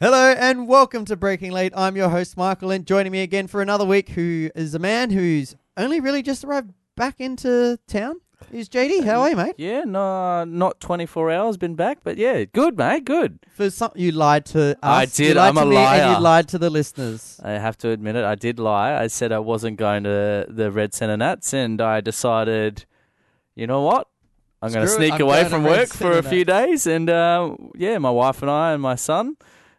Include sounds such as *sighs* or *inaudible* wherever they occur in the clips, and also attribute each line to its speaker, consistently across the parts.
Speaker 1: Hello and welcome to Breaking Late. I'm your host Michael, and joining me again for another week, who is a man who's only really just arrived back into town. Is JD? How are you, mate?
Speaker 2: Yeah, no, not 24 hours been back, but yeah, good, mate, good.
Speaker 1: For some, you lied to us.
Speaker 2: I did,
Speaker 1: lied
Speaker 2: I'm a
Speaker 1: me And
Speaker 2: liar.
Speaker 1: you lied to the listeners.
Speaker 2: I have to admit it, I did lie. I said I wasn't going to the Red Centre Nats, and I decided, you know what? I'm going to sneak away from work for a few days, and uh, yeah, my wife and I and my son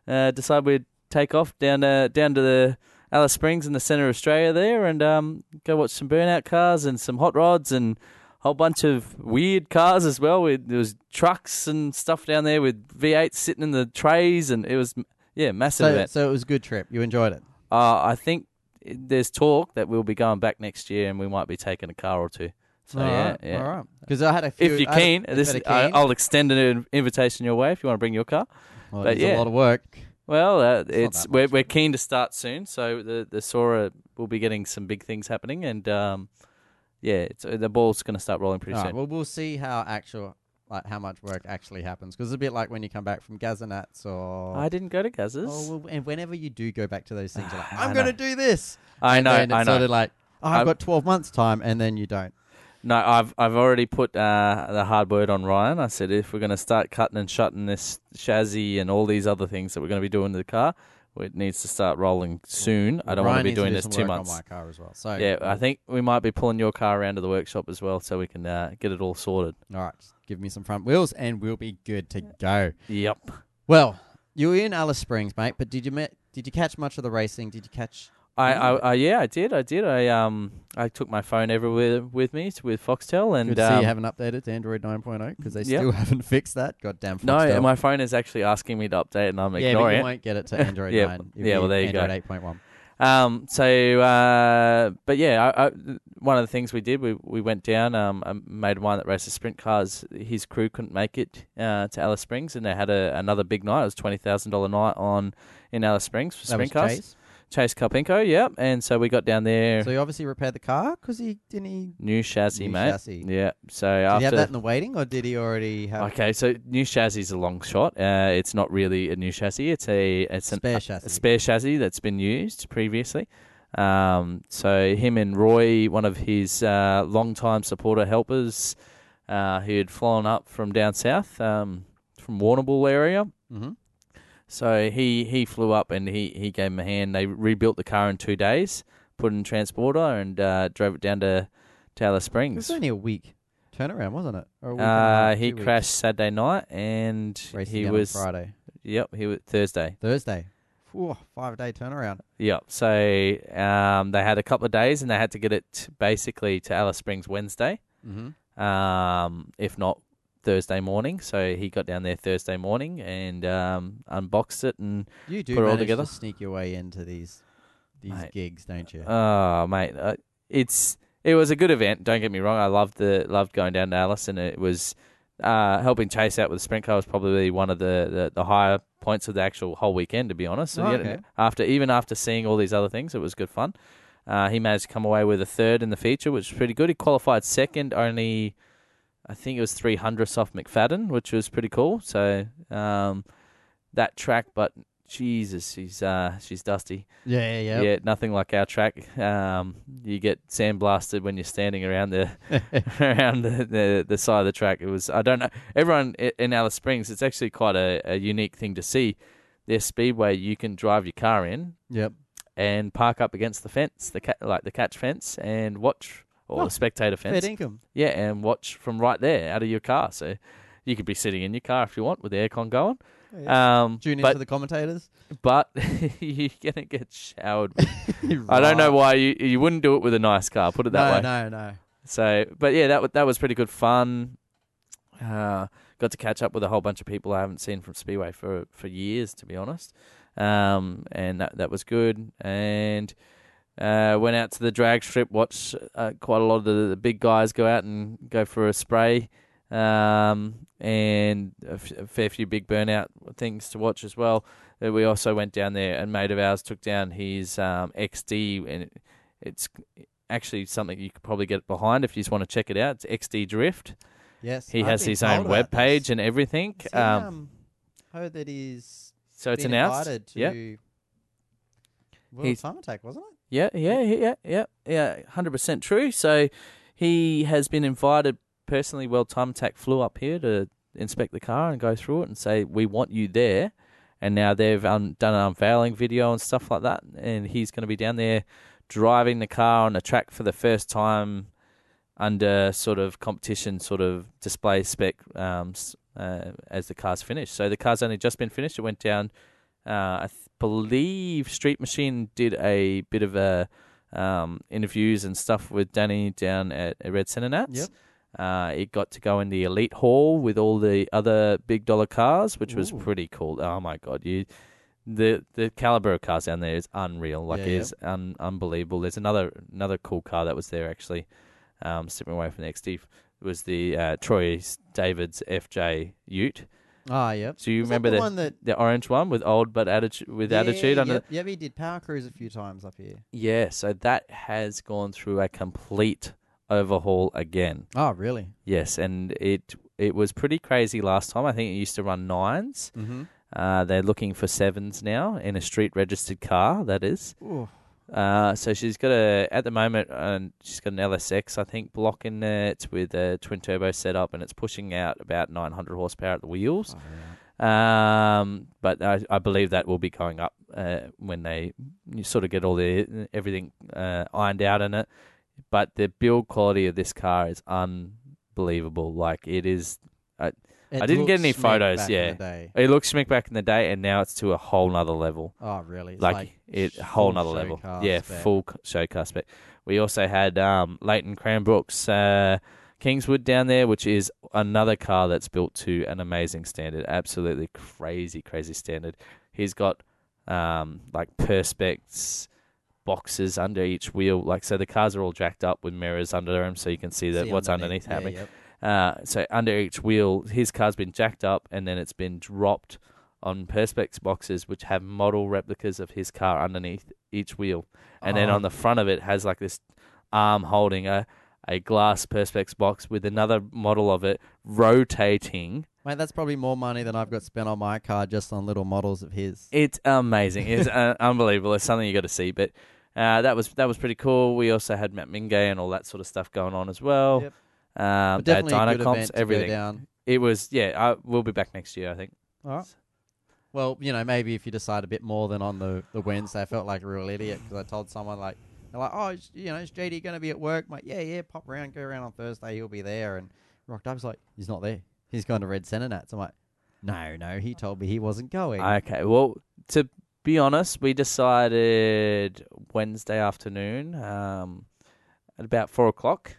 Speaker 2: uh, decided we'd take off down to, down to the Alice Springs in the centre of Australia there, and um, go watch some burnout cars and some hot rods and a whole bunch of weird cars as well. With, there was trucks and stuff down there with V8s sitting in the trays, and it was yeah, massive
Speaker 1: So,
Speaker 2: event.
Speaker 1: so it was a good trip. You enjoyed it.
Speaker 2: Uh, I think there's talk that we'll be going back next year, and we might be taking a car or two. So
Speaker 1: all
Speaker 2: yeah,
Speaker 1: right,
Speaker 2: yeah.
Speaker 1: all right. Because I had a few.
Speaker 2: If you're
Speaker 1: I had a-
Speaker 2: keen, this
Speaker 1: keen.
Speaker 2: I'll extend an invitation your way if you want to bring your car.
Speaker 1: Well,
Speaker 2: but
Speaker 1: it's
Speaker 2: yeah.
Speaker 1: a lot of work.
Speaker 2: Well, uh, it's
Speaker 1: that
Speaker 2: we're we're keen to start soon, so the the Sora will be getting some big things happening, and um, yeah, it's, the ball's going to start rolling pretty
Speaker 1: All right,
Speaker 2: soon.
Speaker 1: well, we'll see how actual, like how much work actually happens. Because it's a bit like when you come back from Gazzanats or.
Speaker 2: I didn't go to Gaz's.
Speaker 1: Oh, well, and whenever you do go back to those things, you're like, *sighs* I'm going to do this.
Speaker 2: I
Speaker 1: And
Speaker 2: know, I know.
Speaker 1: sort of like, oh, I've
Speaker 2: I've-
Speaker 1: got 12 months time, and then you don't.
Speaker 2: No, I've I've already put uh, the hard word on Ryan. I said if we're going to start cutting and shutting this chassis and all these other things that we're going to be doing to the car, it needs to start rolling soon. I don't want to be
Speaker 1: needs
Speaker 2: doing
Speaker 1: do
Speaker 2: this
Speaker 1: some
Speaker 2: two
Speaker 1: work
Speaker 2: months.
Speaker 1: On my car as well. So
Speaker 2: Yeah, I think we might be pulling your car around to the workshop as well, so we can uh, get it all sorted.
Speaker 1: All right, just give me some front wheels, and we'll be good to go.
Speaker 2: Yep.
Speaker 1: Well, you were in Alice Springs, mate, but did you met, did you catch much of the racing? Did you catch?
Speaker 2: I, I, I yeah, I did, I did. I um, I took my phone everywhere with me to, with Foxtel, and
Speaker 1: Good to see
Speaker 2: um,
Speaker 1: you haven't updated to Android 9.0 because they
Speaker 2: Yep.
Speaker 1: still *laughs* haven't fixed that. Goddamn. Foxtel.
Speaker 2: no, my phone is actually asking me to update, and I'm
Speaker 1: yeah, but
Speaker 2: ignoring
Speaker 1: you
Speaker 2: it.
Speaker 1: won't get it to *laughs* Android
Speaker 2: Yeah,
Speaker 1: 9.
Speaker 2: yeah, well, there you go.
Speaker 1: Android 8.1.
Speaker 2: Um, so, uh, but yeah, I, I, one of the things we did, we we went down. Um, a mate of mine that races sprint cars, his crew couldn't make it uh, to Alice Springs, and they had a, another big night. It was twenty thousand dollar night on in Alice Springs for
Speaker 1: That was
Speaker 2: sprint cars.
Speaker 1: Chase.
Speaker 2: Chase Karpinko, yep. And so we got down there.
Speaker 1: So he obviously repaired the car because he didn't he.
Speaker 2: new chassis,
Speaker 1: New
Speaker 2: mate.
Speaker 1: chassis.
Speaker 2: Yeah. So
Speaker 1: Did
Speaker 2: after
Speaker 1: he have that in the waiting, or did he already have
Speaker 2: Okay, so new chassis is a long shot. Uh, it's not really a new chassis. It's a it's an,
Speaker 1: spare
Speaker 2: a,
Speaker 1: chassis?
Speaker 2: spare chassis that's been used previously. Um, so him and Roy, one of his uh, long-time supporter helpers, uh, who had flown up from down south, um, from Warrnambool area.
Speaker 1: mm-hmm.
Speaker 2: So he, he flew up and he, he gave him a hand. They rebuilt the car in two days, put in transporter, and uh, drove it down to to Springs.
Speaker 1: It was only a week turnaround, wasn't it? Or a week
Speaker 2: Uh, he
Speaker 1: weeks.
Speaker 2: crashed Saturday night, and
Speaker 1: Racing
Speaker 2: he was
Speaker 1: Friday,
Speaker 2: Yep, he was Thursday.
Speaker 1: Thursday. Whew, five day turnaround.
Speaker 2: Yep. So um, they had a couple of days, and they had to get it basically to Alice Springs Wednesday,
Speaker 1: Mm-hmm.
Speaker 2: um, if not Thursday morning. So he got down there Thursday morning and um, unboxed it, and
Speaker 1: You do
Speaker 2: Put it all together?
Speaker 1: to sneak your way into these these
Speaker 2: Mate.
Speaker 1: gigs, don't you?
Speaker 2: oh mate, uh, it's it was a good event. Don't get me wrong. I loved the loved going down to Alice, and it was. Uh, helping chase out with the sprint car was probably one of the, the, the higher points of the actual whole weekend, to be honest.
Speaker 1: Oh,
Speaker 2: yet,
Speaker 1: okay.
Speaker 2: After even after seeing all these other things, it was good fun. Uh, he managed to come away with a third in the feature, which was pretty good. He qualified second, only I think it was three hundredths off McFadden, which was pretty cool. So um, that track, but Jesus, she's uh, she's dusty.
Speaker 1: yeah, yeah,
Speaker 2: Yeah, Yeah, nothing like our track. Um, you get sandblasted when you're standing around the *laughs* *laughs* around the, the the side of the track. It was I don't know. Everyone in Alice Springs, it's actually quite a, a unique thing to see. Their speedway, you can drive your car in
Speaker 1: Yep.
Speaker 2: and park up against the fence, the ca- like the catch fence, and watch or
Speaker 1: Oh,
Speaker 2: the spectator
Speaker 1: Fair
Speaker 2: fence.
Speaker 1: income.
Speaker 2: Yeah, and watch from right there out of your car. So you could be sitting in your car if you want with the aircon going. Um,
Speaker 1: Tune
Speaker 2: but
Speaker 1: into the commentators.
Speaker 2: but *laughs* you're gonna get showered. With *laughs* I don't know why you you wouldn't do it with a nice car. Put it that
Speaker 1: no,
Speaker 2: way.
Speaker 1: no, no. No.
Speaker 2: So, but yeah, that that was pretty good fun. Uh, got to catch up with a whole bunch of people I haven't seen from Speedway for for years, to be honest. Um, and that that was good. And uh, went out to the drag strip, watched uh, quite a lot of the, the big guys go out and go for a spray. Um, and a, f- a fair few big burnout things to watch as well. Uh, we also went down there, and mate of ours took down his um, XD, and it, it's actually something you could probably get behind if you just want to check it out. It's XD Drift.
Speaker 1: Yes.
Speaker 2: He
Speaker 1: I've
Speaker 2: has his own web
Speaker 1: this.
Speaker 2: page and everything.
Speaker 1: He,
Speaker 2: Um,
Speaker 1: um, heard that he's
Speaker 2: So it's announced. Yep.
Speaker 1: World
Speaker 2: He's-
Speaker 1: Time Attack, wasn't it?
Speaker 2: Yeah, yeah, yeah, yeah, yeah, hundred percent true. So he has been invited personally. Well, Time Attack flew up here to inspect the car and go through it and say we want you there. And now they've um, done an unveiling video and stuff like that. And he's going to be down there driving the car on the track for the first time under sort of competition, sort of display spec um, uh, as the car's finished. So the car's only just been finished. It went down. Uh, believe Street Machine did a bit of a um, interviews and stuff with Danny down at Red Centre Nats.
Speaker 1: Yep.
Speaker 2: Uh, it got to go in the elite hall with all the other big dollar cars, which was pretty cool. Oh my god, you the the caliber of cars down there is unreal. Like
Speaker 1: Yeah,
Speaker 2: it is un, unbelievable. There's another another cool car that was there actually. Um, stepping away from the XD was the uh, Troy David's FJ Ute.
Speaker 1: Ah, yep.
Speaker 2: So you
Speaker 1: Was that
Speaker 2: remember
Speaker 1: the
Speaker 2: the
Speaker 1: one that
Speaker 2: the orange one with old but attitude with
Speaker 1: yeah,
Speaker 2: attitude under
Speaker 1: Yep, yep, he did Power Cruise a few times up here.
Speaker 2: yeah, so that has gone through a complete overhaul again.
Speaker 1: Oh, really?
Speaker 2: Yes, and it it was pretty crazy last time. I think it used to run nines.
Speaker 1: Mm-hmm.
Speaker 2: Uh, they're looking for sevens now in a street registered car. That is. Uh, so she's got a at the moment, uh, she's got an LSX I think block in there. It's with a twin turbo setup, and it's pushing out about 900 horsepower at the wheels. Um, but I, I believe that will be going up uh, when they you sort of get all the everything uh, ironed out in it. But the build quality of this car is unbelievable. Like it is,
Speaker 1: It
Speaker 2: I didn't get
Speaker 1: looked
Speaker 2: any photos,
Speaker 1: back in
Speaker 2: yeah.
Speaker 1: the day.
Speaker 2: it looks schmick back in the day, and now it's to a whole nother level.
Speaker 1: Oh, really? It's
Speaker 2: Like, it whole
Speaker 1: full
Speaker 2: nother level. Yeah, full c- show car spec. We also had um, Leighton Cranbrook's uh, Kingswood down there, which is another car that's built to an amazing standard. Absolutely crazy, crazy standard. He's got um, like perspex boxes under each wheel. Like so, the cars are all jacked up with mirrors under them, so you can see that what's underneath,
Speaker 1: Yeah,
Speaker 2: happening.
Speaker 1: yep.
Speaker 2: Uh, so under each wheel, his car's been jacked up and then it's been dropped on perspex boxes, which have model replicas of his car underneath each wheel, and then
Speaker 1: Oh.
Speaker 2: on the front of it has like this arm holding a a glass perspex box with another model of it rotating.
Speaker 1: Mate, that's probably more money than I've got spent on my car just on little models of his.
Speaker 2: It's amazing. It's uh, *laughs* unbelievable. It's something you got to see. But uh, that was that was pretty cool. We also had Matt Mingay and all that sort of stuff going on as well.
Speaker 1: Yep.
Speaker 2: Um, they had
Speaker 1: definitely a good
Speaker 2: dyno comps,
Speaker 1: event to go
Speaker 2: everything.
Speaker 1: down.
Speaker 2: It was yeah. I, we'll be back next year, I think.
Speaker 1: All right. Well, you know, maybe if you decide a bit more than on the, the Wednesday, I felt like a real idiot because I told someone like, they're like, oh, is, you know, is JD going to be at work? I'm like, yeah, yeah, pop around, go around on Thursday, he'll be there. And rocked up, he's like, he's not there. He's gone to Red Centre Nats. I'm like, no, no, he told me he wasn't going.
Speaker 2: Okay. Well, to be honest, we decided Wednesday afternoon, um, at about four o'clock,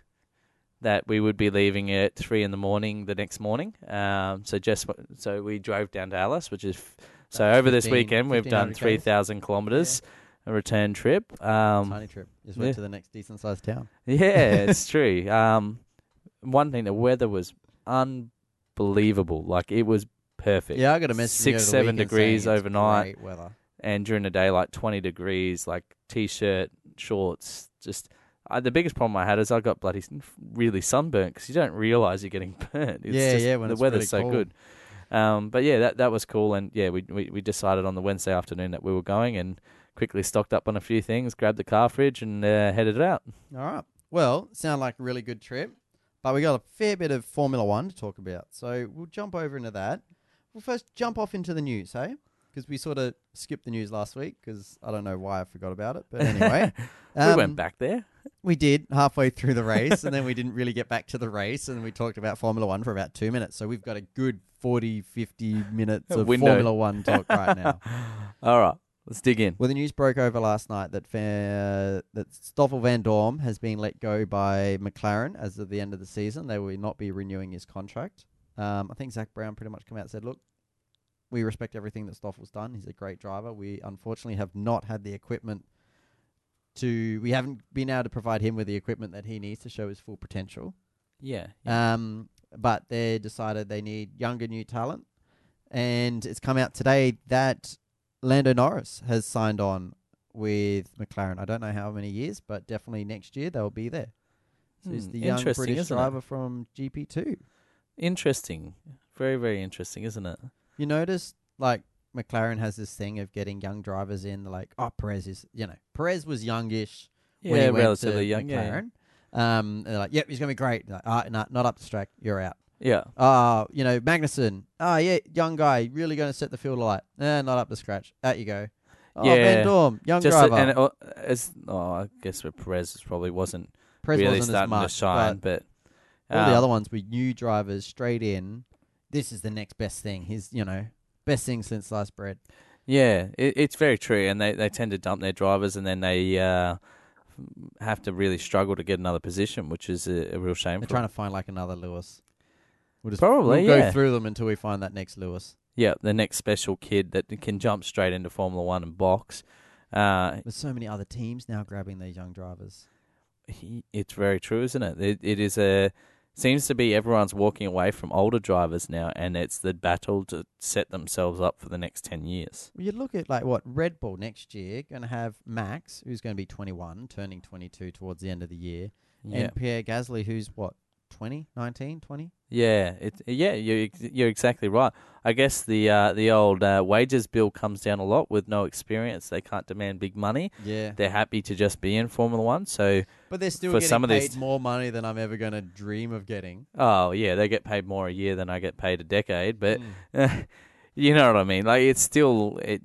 Speaker 2: that we would be leaving at three in the morning the next morning. Um, so just so we drove down to Alice, which is f- so over this weekend we've done
Speaker 1: 1500
Speaker 2: three thousand kilometers, a return trip. Um,
Speaker 1: Tiny trip. Just went
Speaker 2: yeah.
Speaker 1: to the next decent sized town.
Speaker 2: Yeah, *laughs* it's true. Um, one thing, the weather was unbelievable. Like it was perfect.
Speaker 1: Yeah, I got a message.
Speaker 2: Six, seven degrees overnight.
Speaker 1: Great weather.
Speaker 2: and during the day like 20 degrees like t-shirt shorts just uh, the biggest problem i had is i got bloody really sunburnt because you don't realize you're getting *laughs* burnt it's
Speaker 1: Yeah,
Speaker 2: just,
Speaker 1: yeah, when
Speaker 2: the weather's so
Speaker 1: cold.
Speaker 2: good um, but yeah that that was cool and yeah we, we we decided on the wednesday afternoon that we were going and quickly stocked up on a few things grabbed the car fridge and uh, headed out
Speaker 1: All right. Well, sound like a really good trip, but we got a fair bit of Formula One to talk about. So we'll jump over into that. We'll first jump off into the news, hey? Because we sort of skipped the news last week because I don't know why I forgot about it. But *laughs* anyway,
Speaker 2: we
Speaker 1: um,
Speaker 2: went back there
Speaker 1: We did halfway through the *laughs* race, and then we didn't really get back to the race, and we talked about Formula One for about two minutes. So we've got a good 40, 50 minutes of
Speaker 2: Window.
Speaker 1: Formula One talk right now. *laughs*
Speaker 2: all right let's dig in
Speaker 1: Well, the news broke over last night that fa- that Stoffel Vandoorne has been let go by McLaren as of the end of the season. They will not be renewing his contract. Um, I think Zak Brown pretty much came out and said, "Look, we respect everything that Stoffel's done. He's a great driver. We unfortunately have not had the equipment to. We haven't been able to provide him with the equipment that he needs to show his full potential.
Speaker 2: yeah,
Speaker 1: Um, but they decided they need younger new talent, and it's come out today that Lando Norris has signed on with McLaren. I don't know how many years, but definitely next year they'll be there. So he's
Speaker 2: Hmm,
Speaker 1: the young British
Speaker 2: isn't it?
Speaker 1: driver from GP2.
Speaker 2: interesting very very interesting isn't it
Speaker 1: You notice, like McLaren has this thing of getting young drivers in. Like, oh, Perez is, you know, Perez was youngish when
Speaker 2: Yeah,
Speaker 1: he went
Speaker 2: relatively
Speaker 1: to
Speaker 2: young. Yeah,
Speaker 1: McLaren. Um, and they're like, yep, he's gonna be great. Like, ah, nah, not up to track. You're out.
Speaker 2: yeah.
Speaker 1: Ah, you know, Magnussen. Ah, yeah, young guy, really going to set the field alight. Eh, not up to scratch. Out you go. Oh,
Speaker 2: Yeah.
Speaker 1: Vandoorne, young
Speaker 2: Just
Speaker 1: driver.
Speaker 2: and it, uh, as oh, I guess with Perez it probably wasn't
Speaker 1: Perez
Speaker 2: really
Speaker 1: wasn't
Speaker 2: starting
Speaker 1: as much,
Speaker 2: to shine,
Speaker 1: but
Speaker 2: but,
Speaker 1: all the
Speaker 2: um,
Speaker 1: other ones were new drivers straight in. This is the next best thing. He's, you know, best thing since sliced bread.
Speaker 2: Yeah, it, it's very true, and they, they tend to dump their drivers, and then they uh, have to really struggle to get another position, which is a, a real shame.
Speaker 1: They're trying to find like another Lewis. We'll just
Speaker 2: Probably,
Speaker 1: we'll
Speaker 2: yeah.
Speaker 1: go through them until we find that next Lewis.
Speaker 2: yeah, the next special kid that can jump straight into Formula One and box. Uh,
Speaker 1: There's so many other teams now grabbing these young drivers.
Speaker 2: he, it's very true, isn't it? It, it is a seems to be everyone's walking away from older drivers now, and it's the battle to set themselves up for the next ten years.
Speaker 1: You look at like what Red Bull next year going to have Max, who's going to be 21, turning 22 towards the end of the year,
Speaker 2: Yeah,
Speaker 1: and Pierre Gasly, who's what 20, 19, 20.
Speaker 2: yeah, it, yeah. You're ex- you're exactly right. I guess the uh, the old uh, wages bill comes down a lot with no experience. They can't demand big money.
Speaker 1: Yeah,
Speaker 2: They're happy to just be in Formula One. So,
Speaker 1: but they're still
Speaker 2: for
Speaker 1: getting
Speaker 2: some of
Speaker 1: paid
Speaker 2: these-
Speaker 1: more money than I'm ever going to dream of getting.
Speaker 2: oh yeah, they get paid more a year than I get paid a decade. But
Speaker 1: Mm. *laughs*
Speaker 2: you know what I mean. Like it's still it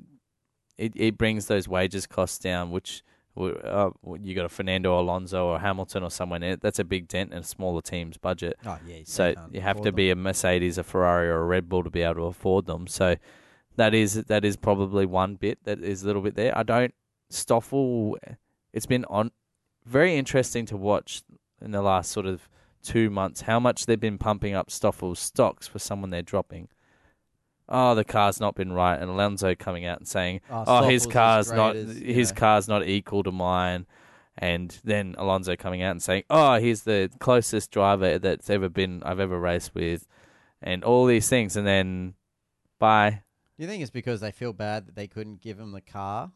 Speaker 2: it it brings those wages costs down, which uh, you got a Fernando Alonso or Hamilton or someone in it. That's a big dent in a smaller team's budget.
Speaker 1: oh yeah,
Speaker 2: So you have to be a Mercedes, a Ferrari, or a Red Bull to be able to afford them. So that is that is probably one bit that is a little bit there. I don't Stoffel. It's been on very interesting to watch in the last sort of two months how much they've been pumping up Stoffel's stocks for someone they're dropping. Oh, the car's not been right, and Alonso coming out and saying, "Oh, his car's not his car's not equal to mine," and then Alonso coming out and saying, "Oh, he's the closest driver that's ever been I've ever raced with," and all these things, and then bye.
Speaker 1: Do you think it's because they feel bad that they couldn't give him the car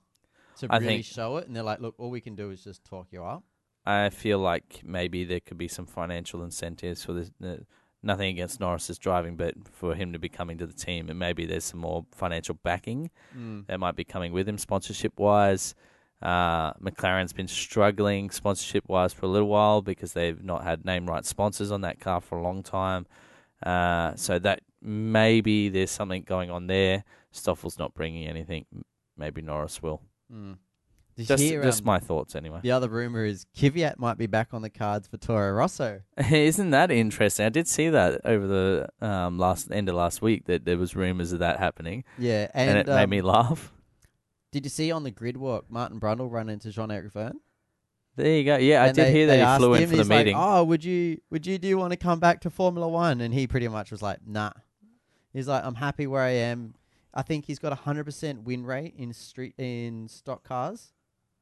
Speaker 1: to
Speaker 2: I
Speaker 1: really
Speaker 2: think-
Speaker 1: show it, and they're like, "Look, all we can do is just talk you up."
Speaker 2: I feel like maybe there could be some financial incentives for this. Uh, nothing against Norris's driving, but for him to be coming to the team, and maybe there's some more financial backing
Speaker 1: Mm.
Speaker 2: that might be coming with him sponsorship wise. Uh, McLaren's been struggling sponsorship wise for a little while because they've not had name right sponsors on that car for a long time. Uh, so that maybe there's something going on there. Stoffel's not bringing anything. Maybe Norris will.
Speaker 1: Mm. Did
Speaker 2: Just,
Speaker 1: hear,
Speaker 2: just
Speaker 1: um,
Speaker 2: my thoughts anyway.
Speaker 1: The other rumor is Kvyat might be back on the cards for Toro Rosso. *laughs*
Speaker 2: Isn't that interesting? I did see that over the um, last end of last week that there was rumors of that happening,
Speaker 1: Yeah,
Speaker 2: and,
Speaker 1: and,
Speaker 2: it
Speaker 1: um,
Speaker 2: made me laugh.
Speaker 1: Did you see on the grid walk Martin Brundle run into Jean Eric Vergne?
Speaker 2: There you go. Yeah, I did
Speaker 1: they-
Speaker 2: hear that he flew in
Speaker 1: him,
Speaker 2: for the
Speaker 1: he's like,
Speaker 2: meeting.
Speaker 1: oh, would you would you do want to come back to Formula One? And he pretty much was like, nah. He's like, I'm happy where I am. I think he's got a hundred percent win rate in street in stock cars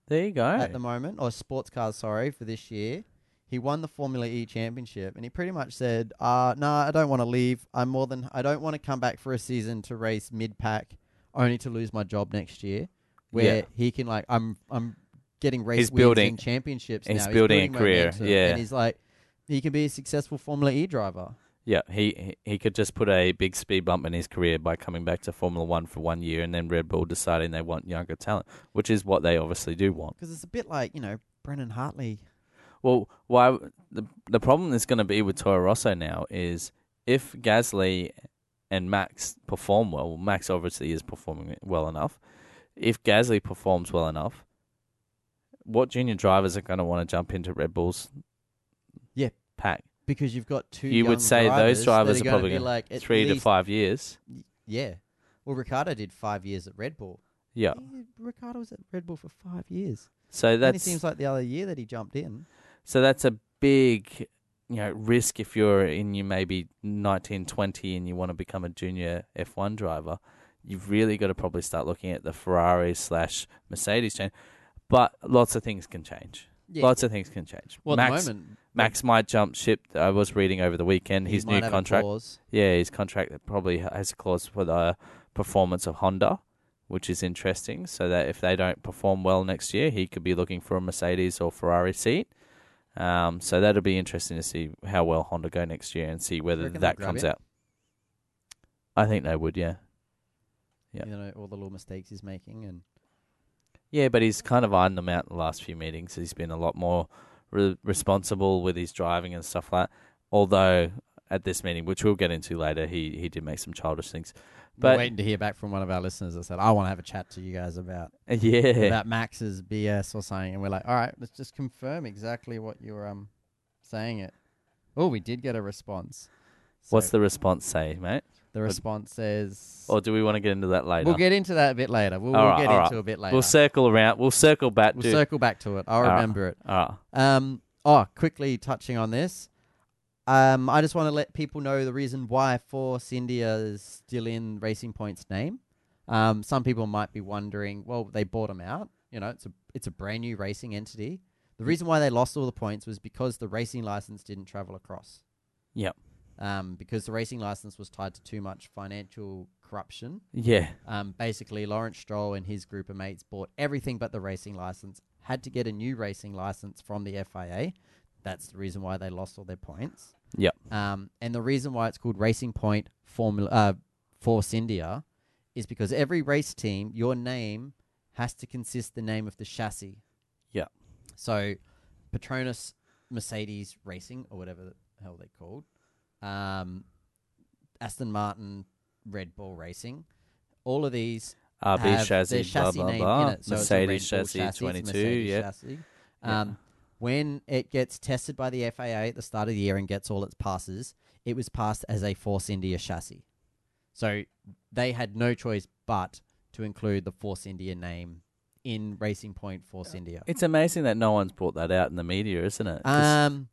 Speaker 2: there you go.
Speaker 1: at the moment, or sports cars. Sorry for this year. He won the Formula E championship, and he pretty much said, "Uh, nah, I don't want to leave. I'm more than I don't want to come back for a season to race mid pack, only to lose my job next year." Where
Speaker 2: Yeah.
Speaker 1: he can like, I'm I'm getting race
Speaker 2: He's
Speaker 1: wins
Speaker 2: building-
Speaker 1: in championships
Speaker 2: he's
Speaker 1: now.
Speaker 2: building a career,
Speaker 1: momentum,
Speaker 2: yeah.
Speaker 1: and he's like, he can be a successful Formula E driver.
Speaker 2: Yeah, he he- could just put a big speed bump in his career by coming back to Formula One for one year, and then Red Bull deciding they want younger talent, which is what they obviously do want.
Speaker 1: Because it's a bit like you know Brendon Hartley.
Speaker 2: Well, why the the problem is going to be with Toro Rosso now is if Gasly and Max perform well. Max obviously is performing well enough. If Gasly performs well enough, what junior drivers are going to want to jump into Red Bull's
Speaker 1: Yeah.
Speaker 2: pack?
Speaker 1: Because you've got two.
Speaker 2: You would
Speaker 1: young
Speaker 2: say those
Speaker 1: drivers
Speaker 2: drivers
Speaker 1: that
Speaker 2: are
Speaker 1: gonna
Speaker 2: probably
Speaker 1: be
Speaker 2: gonna-
Speaker 1: like at
Speaker 2: Three to
Speaker 1: least-
Speaker 2: five years.
Speaker 1: Yeah. Well, Ricciardo did five years at Red Bull.
Speaker 2: Yeah.
Speaker 1: He- Ricciardo was at Red Bull for five years.
Speaker 2: So
Speaker 1: That
Speaker 2: that's
Speaker 1: seems like the other year that he jumped in.
Speaker 2: So that's a big, you know, risk if you're in you maybe 19, 20 and you want to become a junior F1 driver. You've really got to probably start looking at the Ferrari slash Mercedes chain. But lots of things can change.
Speaker 1: Yeah.
Speaker 2: Lots of things can change.
Speaker 1: well,
Speaker 2: Max,
Speaker 1: at the moment,
Speaker 2: Max might jump ship. I was reading over the weekend his new contract. Yeah, his contract probably has a clause for the performance of Honda, which is interesting. So that if they don't perform well next year, he could be looking for a Mercedes or Ferrari seat. Um, so that'll be interesting to see how well Honda go next year and see whether that comes out. I think they would, yeah. Yeah.
Speaker 1: You know all the little mistakes he's making, and
Speaker 2: Yeah, but he's kind of ironed them out in the last few meetings. He's been a lot more re- responsible with his driving and stuff like that. Although at this meeting, which we'll get into later, he, he did make some childish things.
Speaker 1: we're
Speaker 2: But
Speaker 1: waiting to hear back from one of our listeners that said, "I want to have a chat to you guys about *laughs*
Speaker 2: yeah,
Speaker 1: about Max's BS or something," and we're like, "All right, let's just confirm exactly what you're um saying it." Oh, we did get a response.
Speaker 2: what's the response say, mate?
Speaker 1: The response says?
Speaker 2: Or do we want to get into that later?
Speaker 1: We'll get into that a bit later. We'll, we'll
Speaker 2: right,
Speaker 1: get into
Speaker 2: right.
Speaker 1: a bit later.
Speaker 2: We'll circle around. We'll circle back
Speaker 1: We'll
Speaker 2: to.
Speaker 1: circle back to it. I'll
Speaker 2: All right.
Speaker 1: remember it.
Speaker 2: Ah,
Speaker 1: Um. Oh, quickly touching on this. Um, I just want to let people know the reason why Force India is still in Racing Point's name. Um, some people might be wondering, well, they bought them out. You know, it's a it's a brand new racing entity. The reason why they lost all the points was because the racing license didn't travel across.
Speaker 2: Yep.
Speaker 1: Um, because the racing license was tied to too much financial corruption.
Speaker 2: yeah,
Speaker 1: Um, basically, Lawrence Stroll and his group of mates bought everything but the racing license, had to get a new racing license from the FIA. That's the reason why they lost all their points.
Speaker 2: Yep.
Speaker 1: Um, and the reason why it's called Racing Point Formula uh, Force India is because every race team, your name has to consist the name of the chassis.
Speaker 2: Yep.
Speaker 1: So, Petronas Mercedes Racing, or whatever the hell they're called, um, Aston Martin Red Bull Racing, all of these
Speaker 2: RB
Speaker 1: have their
Speaker 2: chassis, blah blah
Speaker 1: name
Speaker 2: blah.
Speaker 1: in it. So it's a Red
Speaker 2: Mercedes
Speaker 1: Bull
Speaker 2: chassis,
Speaker 1: chassis,
Speaker 2: twenty two.
Speaker 1: Mercedes
Speaker 2: Yeah,
Speaker 1: chassis.
Speaker 2: Yeah.
Speaker 1: Um, when it gets tested by the FIA at the start of the year and gets all its passes, it was passed as a Force India chassis. So they had no choice but to include the Force India name in Racing Point Force India.
Speaker 2: it's amazing that no one's brought that out in the media, isn't it?
Speaker 1: Um,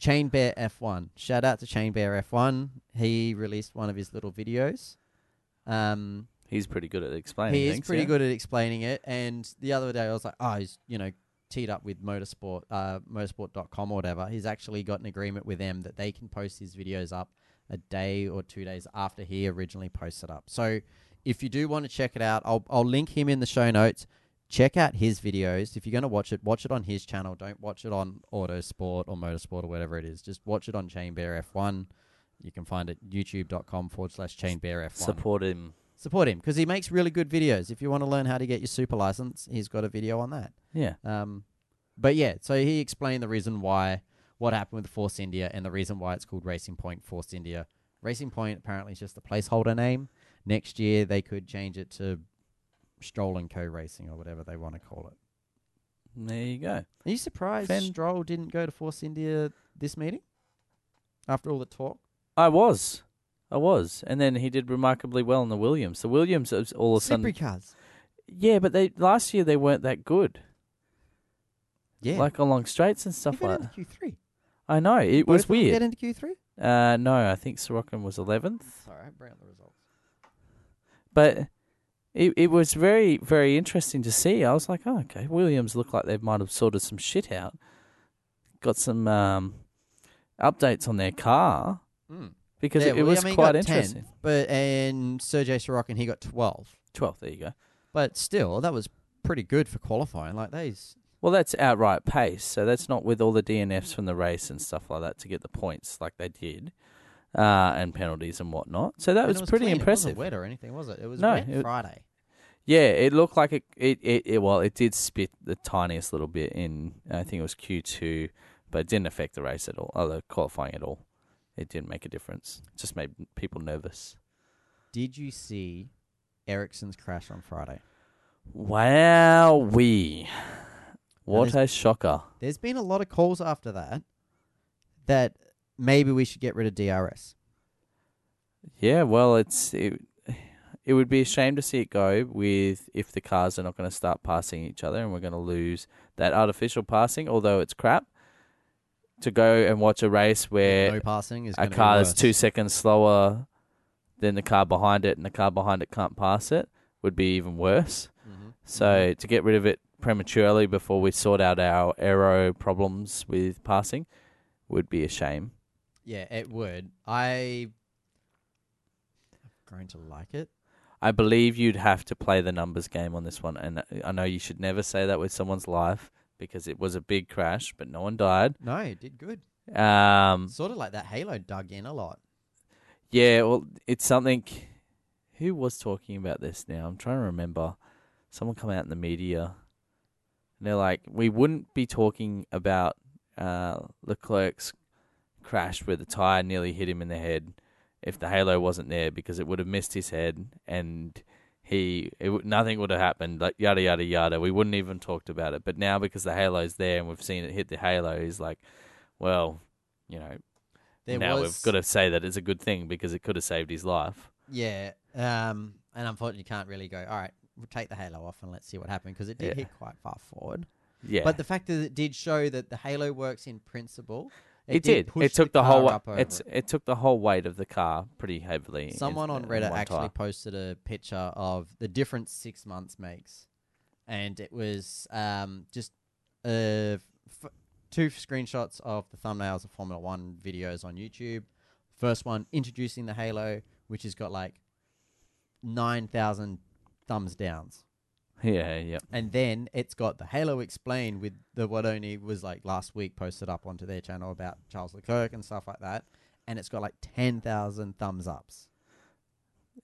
Speaker 1: Chain Bear F1. Shout out to Chain Bear F1. He released one of his little videos. Um,
Speaker 2: he's pretty good at explaining.
Speaker 1: he is
Speaker 2: things,
Speaker 1: pretty
Speaker 2: yeah?
Speaker 1: good at explaining it. And the other day I was like, oh, he's, you know, teed up with motorsport, uh, motorsport.com or whatever. He's actually got an agreement with them that they can post his videos up a day or two days after he originally posted it up. So if you do want to check it out, I'll, I'll link him in the show notes. Check out his videos. If you're going to watch it, watch it on his channel. Don't watch it on Autosport or Motorsport or whatever it is. Just watch it on Chain Bear F1. You can find it youtube.com forward slash Chain Bear F1
Speaker 2: Support him.
Speaker 1: support him because he makes really good videos. If you want to learn how to get your super license, he's got a video on that.
Speaker 2: Yeah.
Speaker 1: Um, but yeah, so he explained the reason why, what happened with Force India, and the reason why it's called Racing Point Force India. Racing Point apparently is just a placeholder name. Next year they could change it to Stroll and Co Racing or whatever they want to call it.
Speaker 2: There you go.
Speaker 1: Are you surprised
Speaker 2: Fen-
Speaker 1: Stroll didn't go to Force India this meeting after all the talk?
Speaker 2: I was. I was. And then he did remarkably well in the Williams. The Williams all of a sudden
Speaker 1: Slippery cars.
Speaker 2: Yeah, but they last year they weren't that good.
Speaker 1: Yeah,
Speaker 2: Like along straights and stuff like
Speaker 1: that. Q three.
Speaker 2: I know. It
Speaker 1: Both
Speaker 2: was weird.
Speaker 1: Get into Q three.
Speaker 2: Uh no, I think Sirotkin was eleventh.
Speaker 1: Sorry, I bring up the results.
Speaker 2: But it it was very, very interesting to see. I was like, oh, okay, Williams look like they might have sorted some shit out. Got some um, updates on their car
Speaker 1: Mm.
Speaker 2: because
Speaker 1: Yeah,
Speaker 2: it, it
Speaker 1: well,
Speaker 2: was
Speaker 1: I mean,
Speaker 2: quite
Speaker 1: got 10,
Speaker 2: interesting.
Speaker 1: but and Sergey Sirotkin he got twelve.
Speaker 2: Twelfth, there you go.
Speaker 1: But still, that was pretty good for qualifying. Like these,
Speaker 2: Well, that's outright pace, so that's not with all the DNFs from the race and stuff like that to get the points like they did, uh, and penalties and whatnot. So that
Speaker 1: and
Speaker 2: was,
Speaker 1: it
Speaker 2: pretty
Speaker 1: clean.
Speaker 2: impressive.
Speaker 1: It wasn't wet or anything, was it? It was
Speaker 2: No,
Speaker 1: wet
Speaker 2: it-
Speaker 1: Friday.
Speaker 2: Yeah, it looked like it, it, it, it. Well, it did spit the tiniest little bit in. I think it was Q two, but it didn't affect the race at all, or the qualifying at all. It didn't make a difference. It just made people nervous.
Speaker 1: Did you see Ericsson's crash on Friday?
Speaker 2: Wow, we. What a shocker!
Speaker 1: There's been a lot of calls after that that maybe we should get rid of DRS.
Speaker 2: Yeah, well, it's it, it would be a shame to see it go with if the cars are not going to start passing each other and we're going to lose that artificial passing, although it's crap. To go and watch a race where
Speaker 1: no passing is
Speaker 2: a car is two seconds slower than the car behind it and the car behind it can't pass it would be even worse.
Speaker 1: Mhm.
Speaker 2: So to get rid of it prematurely before we sort out our aero problems with passing would be a shame.
Speaker 1: Yeah, it would. I I'm going to like it.
Speaker 2: I believe you'd have to play the numbers game on this one, and I know you should never say that with someone's life because it was a big crash, but no one died.
Speaker 1: No, it did good.
Speaker 2: Um,
Speaker 1: Sort of like that Halo dug in a lot.
Speaker 2: yeah, well, it's something. who was talking about this now? I'm trying to remember. Someone come out in the media. And they're like, we wouldn't be talking about uh, Leclerc's crash where the tire nearly hit him in the head if the halo wasn't there because it would have missed his head and he it, nothing would have happened like yada yada yada we wouldn't even talked about it but now because the halo's there and we've seen it hit the halo he's like well you know
Speaker 1: There
Speaker 2: now
Speaker 1: was,
Speaker 2: we've got to say that it's a good thing because it could have saved his life
Speaker 1: Yeah, um, and unfortunately, you can't really go. All right, we'll take the halo off and let's see what happened because it did
Speaker 2: Yeah.
Speaker 1: hit quite far forward.
Speaker 2: yeah
Speaker 1: But the fact that it did show that the halo works in principle.
Speaker 2: It, did, it took the,
Speaker 1: car
Speaker 2: whole
Speaker 1: up
Speaker 2: it's
Speaker 1: it.
Speaker 2: it took the whole weight of the car pretty heavily in-
Speaker 1: Someone on Reddit actually
Speaker 2: tire.
Speaker 1: posted a picture of the difference six months makes, and it was um, just uh, f- two screenshots of the thumbnails of Formula One videos on YouTube. First one introducing the Halo, which has got like nine thousand thumbs downs,
Speaker 2: yeah yeah
Speaker 1: and then it's got the Halo explained with the what only was like last week posted up onto their channel about Charles Leclerc and stuff like that, and it's got like ten thousand thumbs ups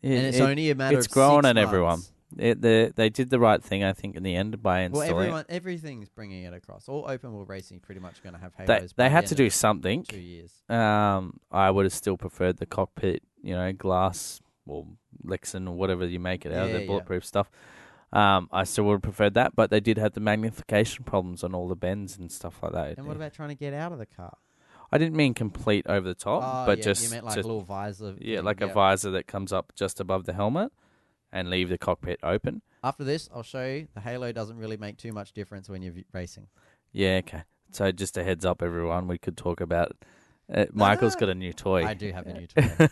Speaker 2: It-
Speaker 1: and it's
Speaker 2: it-
Speaker 1: only a matter
Speaker 2: it's
Speaker 1: of
Speaker 2: grown on everyone. it, the, they did the right thing I think in the end by
Speaker 1: Well,
Speaker 2: installing it.
Speaker 1: everyone, everything's bringing it across. All open world racing pretty much going to have
Speaker 2: they,
Speaker 1: halos. by
Speaker 2: they had
Speaker 1: end
Speaker 2: to do something
Speaker 1: two years.
Speaker 2: Um, I would have still preferred the cockpit, you know, glass or Lexan or whatever you make it out of,
Speaker 1: Yeah,
Speaker 2: the
Speaker 1: yeah.
Speaker 2: bulletproof stuff. Um, I still would have preferred that, but they did have the magnification problems on all the bends and stuff like that.
Speaker 1: And what about trying to get out of the car?
Speaker 2: I didn't mean complete over the top,
Speaker 1: oh,
Speaker 2: but
Speaker 1: yeah,
Speaker 2: just,
Speaker 1: you meant like a little visor.
Speaker 2: yeah,
Speaker 1: thing,
Speaker 2: like a visor that comes up just above the helmet and leave the cockpit open.
Speaker 1: After this, I'll show you the halo doesn't really make too much difference when you're v- racing.
Speaker 2: Yeah, okay. So just a heads up, everyone. We could talk about. Uh, *laughs* Michael's got a new toy.
Speaker 1: I do have a new *laughs* toy.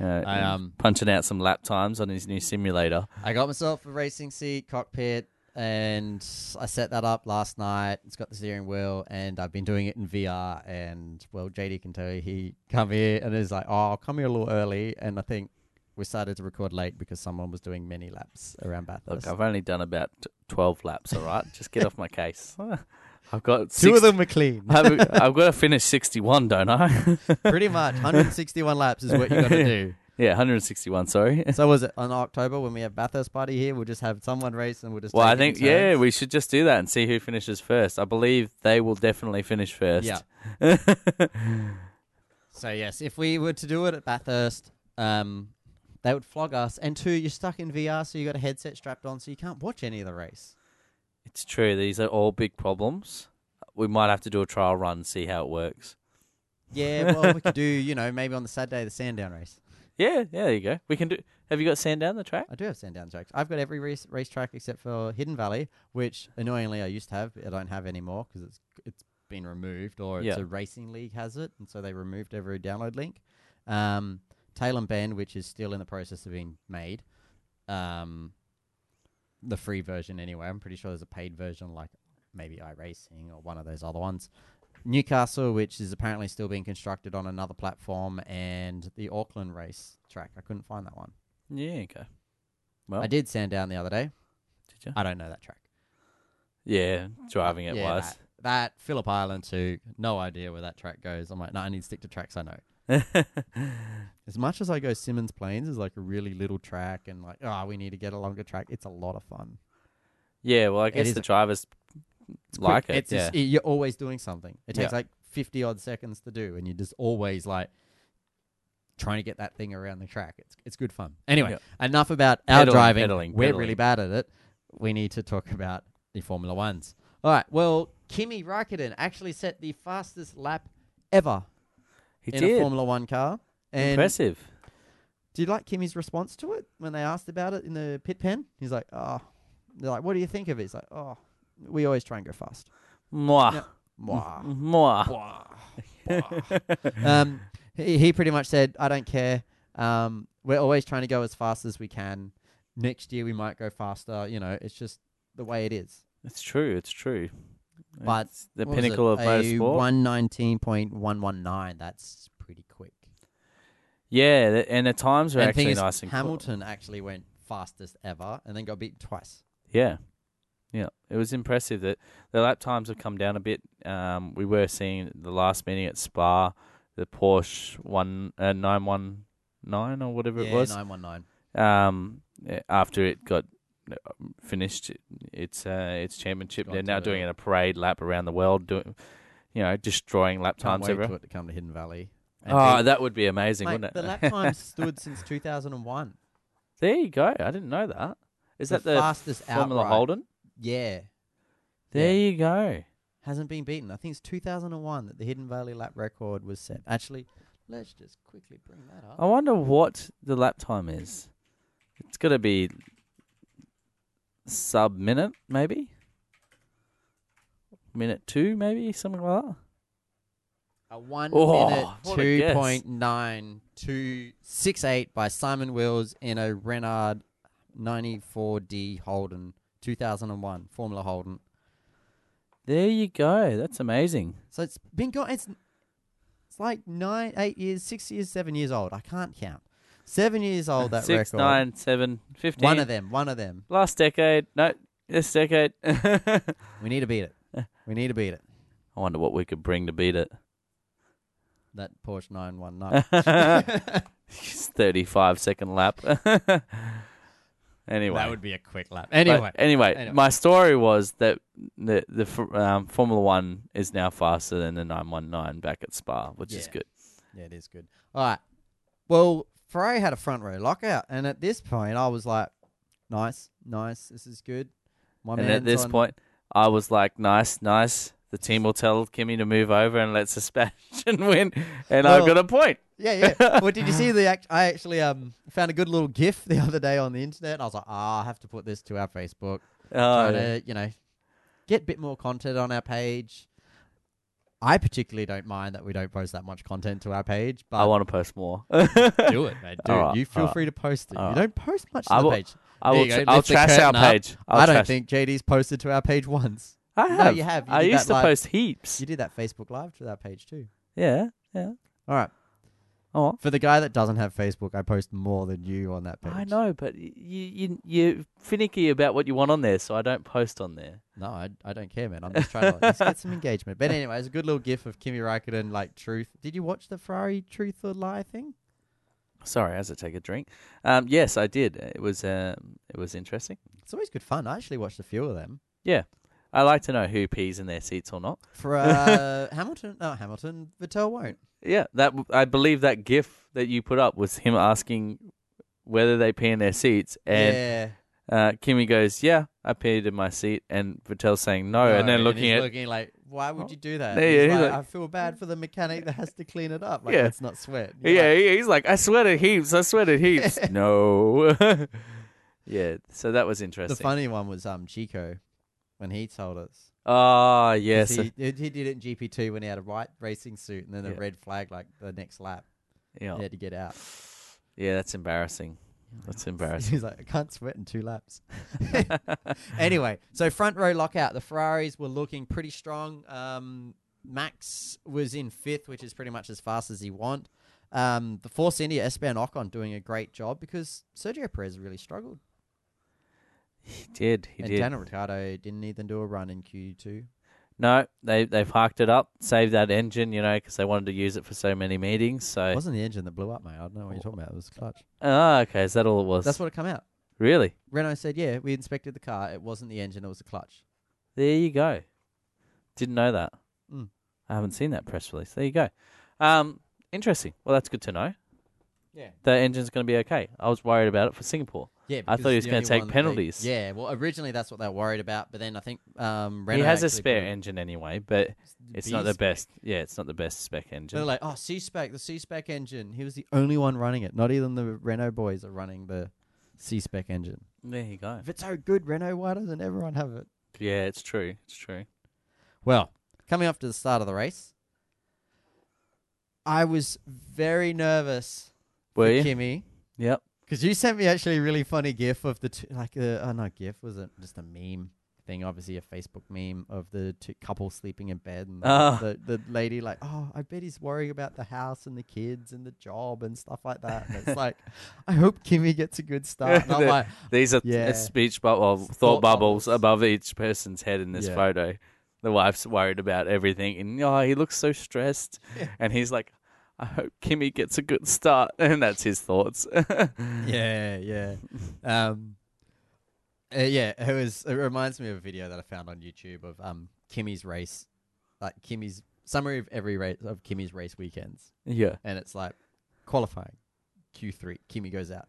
Speaker 2: Uh,
Speaker 1: I um
Speaker 2: punching out some lap times on his new simulator.
Speaker 1: I got myself a racing seat, cockpit, and I set that up last night. It's got the steering wheel, and I've been doing it in VR. And well, JD can tell you, he come here and is like, "Oh, I'll come here a little early." And I think we started to record late because someone was doing many laps around Bathurst.
Speaker 2: Look, I've only done about t- 12 laps, all right? Just get off my case. *laughs* I've got
Speaker 1: Two
Speaker 2: six,
Speaker 1: of them are clean. *laughs*
Speaker 2: I've, I've got to finish 61, don't I? *laughs*
Speaker 1: Pretty much, 161 laps is what you got to do. *laughs*
Speaker 2: yeah, 161, sorry.
Speaker 1: So was it on October when we have Bathurst party here? We'll just have someone race and we'll just.
Speaker 2: Well, I think, yeah, we should just do that and see who finishes first. I believe they will definitely finish first.
Speaker 1: Yeah. So yes, if we were to do it at Bathurst, um, they would flog us. And two, you're stuck in VR, so you got a headset strapped on, so you can't watch any of the race.
Speaker 2: It's true. These are all big problems. We might have to do a trial run and see how it works.
Speaker 1: Yeah, well, we could do, you know, maybe on the Saturday the Sandown race.
Speaker 2: Yeah, yeah, there you go. We can do. Have you got Sandown the track?
Speaker 1: I do have Sandown tracks. I've got every race racetrack except for Hidden Valley, which annoyingly I used to have. But I don't have anymore because it's it's been removed, or it's a racing league has it, and so they removed every download link. Um, Tailem Bend, which is still in the process of being made. Um, the free version anyway. I'm pretty sure there's a paid version like maybe iRacing or one of those other ones. Newcastle, which is apparently still being constructed on another platform, and the Auckland race track. I couldn't find that one.
Speaker 2: Yeah, okay. Well,
Speaker 1: I did Sandown the other day.
Speaker 2: Did you?
Speaker 1: I don't know that track.
Speaker 2: Yeah, driving it
Speaker 1: Yeah,
Speaker 2: was.
Speaker 1: That, that Phillip Island too. No idea where that track goes. I'm like, no, I need to stick to tracks I know. *laughs* As much as I go Symmons Plains is like a really little track, and like, oh, we need to get a longer track. It's a lot of fun.
Speaker 2: yeah, well, I guess the drivers
Speaker 1: It's
Speaker 2: like
Speaker 1: quick.
Speaker 2: it.
Speaker 1: It's
Speaker 2: yeah.
Speaker 1: just- you're always doing something. It takes
Speaker 2: Yeah.
Speaker 1: like 50 odd seconds to do, and you're just always like trying to get that thing around the track. It's it's good fun. Anyway,
Speaker 2: Yeah.
Speaker 1: enough about our
Speaker 2: Pedaling,
Speaker 1: driving.
Speaker 2: pedaling,
Speaker 1: We're
Speaker 2: pedaling.
Speaker 1: really bad at it. We need to talk about the Formula Ones. All right. Well, Kimi Raikkonen actually set the fastest lap ever
Speaker 2: he
Speaker 1: in
Speaker 2: did.
Speaker 1: a Formula One car. And
Speaker 2: Impressive.
Speaker 1: do you like Kimi's response to it when they asked about it in the pit pen? He's like, "Oh." They're like, "What do you think of it?" He's like, "Oh, we always try and go fast."
Speaker 2: Mwah.
Speaker 1: Yeah. Mwah.
Speaker 2: Mwah.
Speaker 1: um, he, he pretty much said, I don't care. Um, we're always trying to go as fast as we can. Next year we might go faster. You know, it's just the way it is.
Speaker 2: It's true. It's true.
Speaker 1: But
Speaker 2: It's the
Speaker 1: What was
Speaker 2: pinnacle
Speaker 1: it?
Speaker 2: of motorsport.
Speaker 1: One nineteen point one one nine. That's pretty quick.
Speaker 2: Yeah, th- and the times were
Speaker 1: and the
Speaker 2: actually
Speaker 1: is,
Speaker 2: nice and cool.
Speaker 1: Hamilton actually went fastest ever, and then got beaten twice.
Speaker 2: Yeah, yeah, it was impressive that the lap times have come down a bit. Um, we were seeing the last meeting at Spa, the Porsche one uh, nine one nine or whatever it was.
Speaker 1: nine one nine.
Speaker 2: Um, eh, after it got finished its uh, its championship, they're now doing it a parade lap around the world, doing you know destroying lap
Speaker 1: Can't
Speaker 2: times
Speaker 1: wait
Speaker 2: everywhere.
Speaker 1: for it to come to Hidden Valley. And
Speaker 2: Oh, that would be amazing,
Speaker 1: Mate,
Speaker 2: wouldn't it?
Speaker 1: the lap time *laughs* stood since two thousand and one.
Speaker 2: there you go. I didn't know that. Is
Speaker 1: The
Speaker 2: that the
Speaker 1: fastest
Speaker 2: Formula
Speaker 1: outright.
Speaker 2: Holden?
Speaker 1: Yeah,
Speaker 2: There
Speaker 1: Yeah.
Speaker 2: you go.
Speaker 1: hasn't been beaten. I think it's two thousand and one that the Hidden Valley lap record was set. Actually, let's just quickly bring that up.
Speaker 2: I wonder what the lap time is. It's got to be sub minute, maybe. Minute two, maybe something like that.
Speaker 1: A one
Speaker 2: Oh,
Speaker 1: minute two point nine two six eight by Simon Wills in a Reynard ninety four D Holden two thousand and one Formula Holden.
Speaker 2: There you go. That's amazing.
Speaker 1: So it's been gone. It's it's like nine, eight years, six years, seven years old. I can't count. Seven years old. That
Speaker 2: Six,
Speaker 1: record.
Speaker 2: nine, seven, fifteen.
Speaker 1: One of them. One of them.
Speaker 2: Last decade. No, this decade. I *laughs*
Speaker 1: We need to beat it. We need to beat it.
Speaker 2: I wonder what we could bring to beat it.
Speaker 1: That Porsche
Speaker 2: 919. *laughs* 35 second lap. *laughs* anyway.
Speaker 1: That would be a quick lap.
Speaker 2: But
Speaker 1: Anyway,
Speaker 2: anyway,
Speaker 1: Anyway.
Speaker 2: my story was that the the f- um, Formula One is now faster than the 919 back at Spa, which is
Speaker 1: Yeah.
Speaker 2: good.
Speaker 1: yeah, it is good. All right. Well, Ferrari had a front row lockout, and at this point, I was like, "Nice, nice. This is good." My
Speaker 2: and at this
Speaker 1: on-
Speaker 2: point, I was like, nice, nice. The team will tell Kimi to move over and let Sebastian *laughs* win, and I
Speaker 1: Well,
Speaker 2: got a point.
Speaker 1: yeah, yeah. well, did you see *laughs* the? Act- I actually um found a good little GIF the other day on the internet. I was like, "Ah, I have to put this to our Facebook."
Speaker 2: Oh,
Speaker 1: try to, you know, get a bit more content on our page. I particularly don't mind that we don't post that much content to our page, but
Speaker 2: I want to post more. *laughs*
Speaker 1: do it, mate. Do
Speaker 2: All
Speaker 1: it. You feel
Speaker 2: right.
Speaker 1: free to post it.
Speaker 2: All
Speaker 1: You don't post much to
Speaker 2: I
Speaker 1: the
Speaker 2: will-
Speaker 1: page.
Speaker 2: I
Speaker 1: There
Speaker 2: will.
Speaker 1: go.
Speaker 2: I'll trash our
Speaker 1: up.
Speaker 2: page. I'll
Speaker 1: I don't
Speaker 2: trash-
Speaker 1: think JD's posted to our page once.
Speaker 2: I
Speaker 1: No,
Speaker 2: have.
Speaker 1: you have. You
Speaker 2: I used to
Speaker 1: live.
Speaker 2: post heaps.
Speaker 1: You did that Facebook Live to that page too.
Speaker 2: Yeah, yeah.
Speaker 1: All right.
Speaker 2: Oh,
Speaker 1: For the guy that doesn't have Facebook, I post more than you on that page.
Speaker 2: I know, but you you you're finicky about what you want on there, so I don't post on there.
Speaker 1: No, I, I don't care, man. I'm just trying to let's get some *laughs* engagement. But anyway, it's a good little gif of Kimi Raikkonen like truth. Did you watch the Ferrari truth or lie thing?
Speaker 2: Sorry, as I take a drink. Um, yes, I did. It was um, it was interesting.
Speaker 1: It's always good fun. I actually watched a few of them.
Speaker 2: I like to know who pees in their seats or not.
Speaker 1: For uh, *laughs* Hamilton, no Hamilton, Vettel won't.
Speaker 2: Yeah, that I believe that GIF that you put up was him asking whether they pee in their seats, and
Speaker 1: yeah,
Speaker 2: uh, Kimi goes, "Yeah, I peed in my seat," and Vettel's saying no, and then looking
Speaker 1: he's
Speaker 2: at
Speaker 1: looking like, why would you do that?
Speaker 2: Yeah,
Speaker 1: He's
Speaker 2: he's
Speaker 1: like,
Speaker 2: like-
Speaker 1: I feel bad for the mechanic that has to clean it up. Like,
Speaker 2: Yeah.
Speaker 1: it's not sweat.
Speaker 2: Yeah,
Speaker 1: like,
Speaker 2: he- he's like, "I sweated heaps, I sweated heaps." *laughs* no, *laughs* yeah, so that was interesting.
Speaker 1: the funny one was um Checo when he told us.
Speaker 2: Ah, yes,
Speaker 1: he, he did it in GP two when he had a white racing suit and then a
Speaker 2: Yeah.
Speaker 1: red flag like the next lap.
Speaker 2: yeah,
Speaker 1: He had to get out.
Speaker 2: yeah, that's embarrassing. That's *laughs* embarrassing.
Speaker 1: He's like, I can't sweat in two laps. *laughs* anyway, so front row lockout. The Ferraris were looking pretty strong. Um, Max was in fifth, which is pretty much as fast as he want. Um, the Force India Esteban Ocon doing a great job because Sergio Perez really struggled,
Speaker 2: he did, he
Speaker 1: and
Speaker 2: did.
Speaker 1: Daniel Ricciardo didn't even do a run in Q two.
Speaker 2: No, they they've harked it up, saved that engine, you know, because they wanted to use it for so many meetings. So It
Speaker 1: wasn't the engine that blew up, mate. I don't know what you're talking about. It was the clutch.
Speaker 2: ah, okay, is that all it was?
Speaker 1: That's what it come out.
Speaker 2: really.
Speaker 1: Renault said, yeah, we inspected the car. It wasn't the engine. It was the clutch.
Speaker 2: There you go. Didn't know that.
Speaker 1: Mm.
Speaker 2: I haven't seen that press release. There you go. Um, interesting. Well, that's good to know.
Speaker 1: Yeah.
Speaker 2: The engine's going to be okay. I was worried about it for Singapore.
Speaker 1: Yeah,
Speaker 2: I thought he was gonna take penalties.
Speaker 1: They, yeah, well, originally that's what they were worried about, but then I think um, Renault
Speaker 2: he has a spare engine anyway, but it's not the best. Yeah, it's not the best spec engine.
Speaker 1: They're like, oh, C spec, the C spec engine. He was the only one running it. Not even the Renault boys are running the C spec engine.
Speaker 2: there you go.
Speaker 1: If it's so good, Renault, why doesn't everyone have it?
Speaker 2: Yeah, it's true. It's true.
Speaker 1: Well, coming up to the start of the race, I was very nervous
Speaker 2: Were
Speaker 1: for
Speaker 2: you?
Speaker 1: Kimi
Speaker 2: Yep.
Speaker 1: Because you sent me actually a really funny GIF of the two, like uh, oh no GIF was it just a meme thing, obviously a Facebook meme of the two couple sleeping in bed and the-
Speaker 2: Ah.
Speaker 1: the the lady like oh I bet he's worrying about the house and the kids and the job and stuff like that. And it's like I hope Kimi gets a good start. And I'm
Speaker 2: The- *laughs*
Speaker 1: like
Speaker 2: These are
Speaker 1: yeah.
Speaker 2: speech bubble, thought,
Speaker 1: Thought
Speaker 2: bubbles,
Speaker 1: bubbles.
Speaker 2: above each person's head in this
Speaker 1: Yeah.
Speaker 2: photo. The wife's worried about everything, and oh, he looks so stressed,
Speaker 1: Yeah.
Speaker 2: and he's like, I hope Kimi gets a good start, *laughs* and that's his thoughts. *laughs*
Speaker 1: yeah, yeah. Um, uh, yeah, it was. It reminds me of a video that I found on YouTube of um Kimi's race, like Kimi's summary of every race of Kimi's race weekends,
Speaker 2: yeah,
Speaker 1: and it's like qualifying, Q three, Kimi goes out,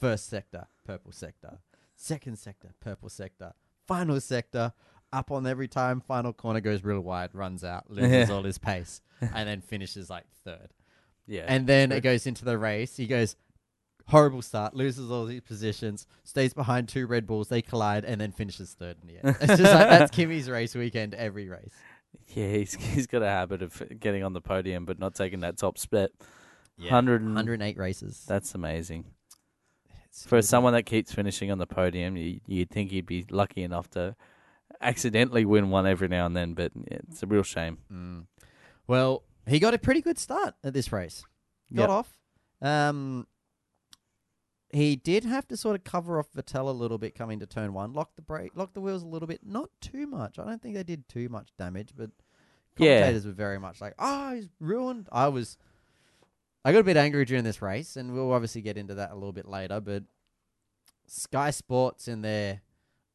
Speaker 1: first sector, purple sector, second sector, purple sector, final sector, up on every time, final corner goes real wide, runs out, loses *laughs* all his pace, and then finishes like third.
Speaker 2: Yeah.
Speaker 1: And then
Speaker 2: true.
Speaker 1: it goes into the race. He goes horrible start, loses all his positions, stays behind two Red Bulls, they collide, and then finishes third in the end. It's just like that's *laughs* Kimi's race weekend every race.
Speaker 2: yeah, he's he's got a habit of getting on the podium but not taking that top spot. Hundred and
Speaker 1: 108 races.
Speaker 2: that's amazing.
Speaker 1: It's
Speaker 2: For someone that keeps finishing on the podium, you, you'd think he'd be lucky enough to accidentally win one every now and then, but it's a real shame.
Speaker 1: Mm. Well, he got a pretty good start at this race. Got
Speaker 2: Yep.
Speaker 1: off. Um, he did have to sort of cover off Vettel a little bit coming to turn one. Lock the brake, lock the wheels a little bit. Not too much. I don't think they did too much damage, but
Speaker 2: Yeah.
Speaker 1: commentators were very much like, "Oh, he's ruined." I was. I got a bit angry during this race, and we'll obviously get into that a little bit later. But Sky Sports in there,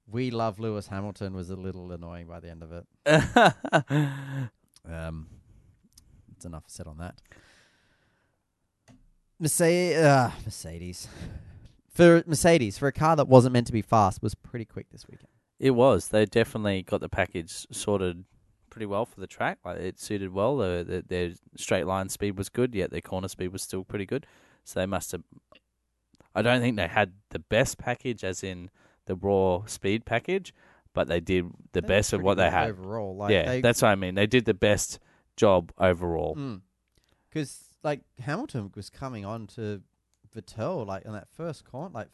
Speaker 1: we love Lewis Hamilton was a little annoying by the end of it. *laughs* Um, that's enough said on that. Mercedes, uh, Mercedes, for Mercedes for a car that wasn't meant to be fast was pretty quick this weekend.
Speaker 2: It was. They definitely got the package sorted pretty well for the track. Like it suited well. The, the, their straight line speed was good, yet their corner speed was still pretty good. So they must have. I don't think they had the best package, as in the raw speed package, but they did the
Speaker 1: They
Speaker 2: best of what they had.
Speaker 1: overall. Like
Speaker 2: yeah,
Speaker 1: they,
Speaker 2: that's what I mean. They did the best job overall. Hmm.
Speaker 1: because like Hamilton was coming on to Vettel like on that first corner, like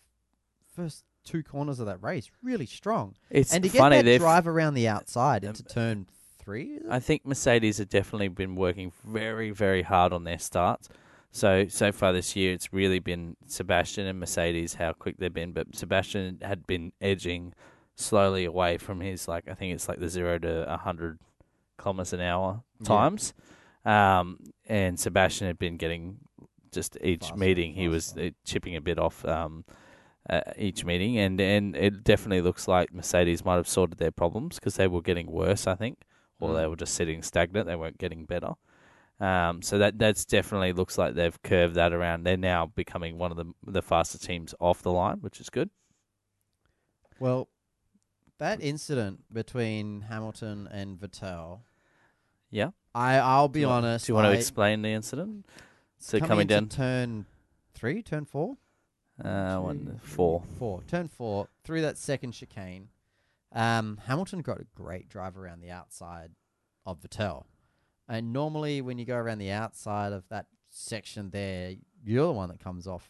Speaker 1: first two corners of that race, really strong.
Speaker 2: It's
Speaker 1: and to
Speaker 2: funny.
Speaker 1: get that
Speaker 2: they've
Speaker 1: drive around the outside into turn three, is it?
Speaker 2: I think Mercedes have definitely been working very, very hard on their starts. So so far this year, it's really been Sebastian and Mercedes how quick they've been. But Sebastian had been edging slowly away from his like I think it's like the zero to a hundred kilometers an hour
Speaker 1: Yeah.
Speaker 2: times, um, and Sebastian had been getting just each
Speaker 1: Faster,
Speaker 2: meeting he was
Speaker 1: faster.
Speaker 2: uh, chipping a bit off. Um, uh, each meeting, and, and it definitely looks like Mercedes might have sorted their problems because they were getting worse, I think or they
Speaker 1: Mm.
Speaker 2: were just sitting stagnant. They weren't getting better. Um, so that that's definitely looks like they've curved that around. They're now becoming one of the the faster teams off the line, which is good.
Speaker 1: Well, that incident between Hamilton and Vettel,
Speaker 2: Yeah.
Speaker 1: I I'll be
Speaker 2: do you want,
Speaker 1: honest.
Speaker 2: Do you want to
Speaker 1: I-
Speaker 2: explain the incident? So
Speaker 1: coming, into
Speaker 2: down,
Speaker 1: turn three, turn four,
Speaker 2: uh,
Speaker 1: two,
Speaker 2: one,
Speaker 1: three,
Speaker 2: four.
Speaker 1: four, turn four through that second chicane. Um, Hamilton got a great drive around the outside of Vettel, and normally when you go around the outside of that section there, you're the one that comes off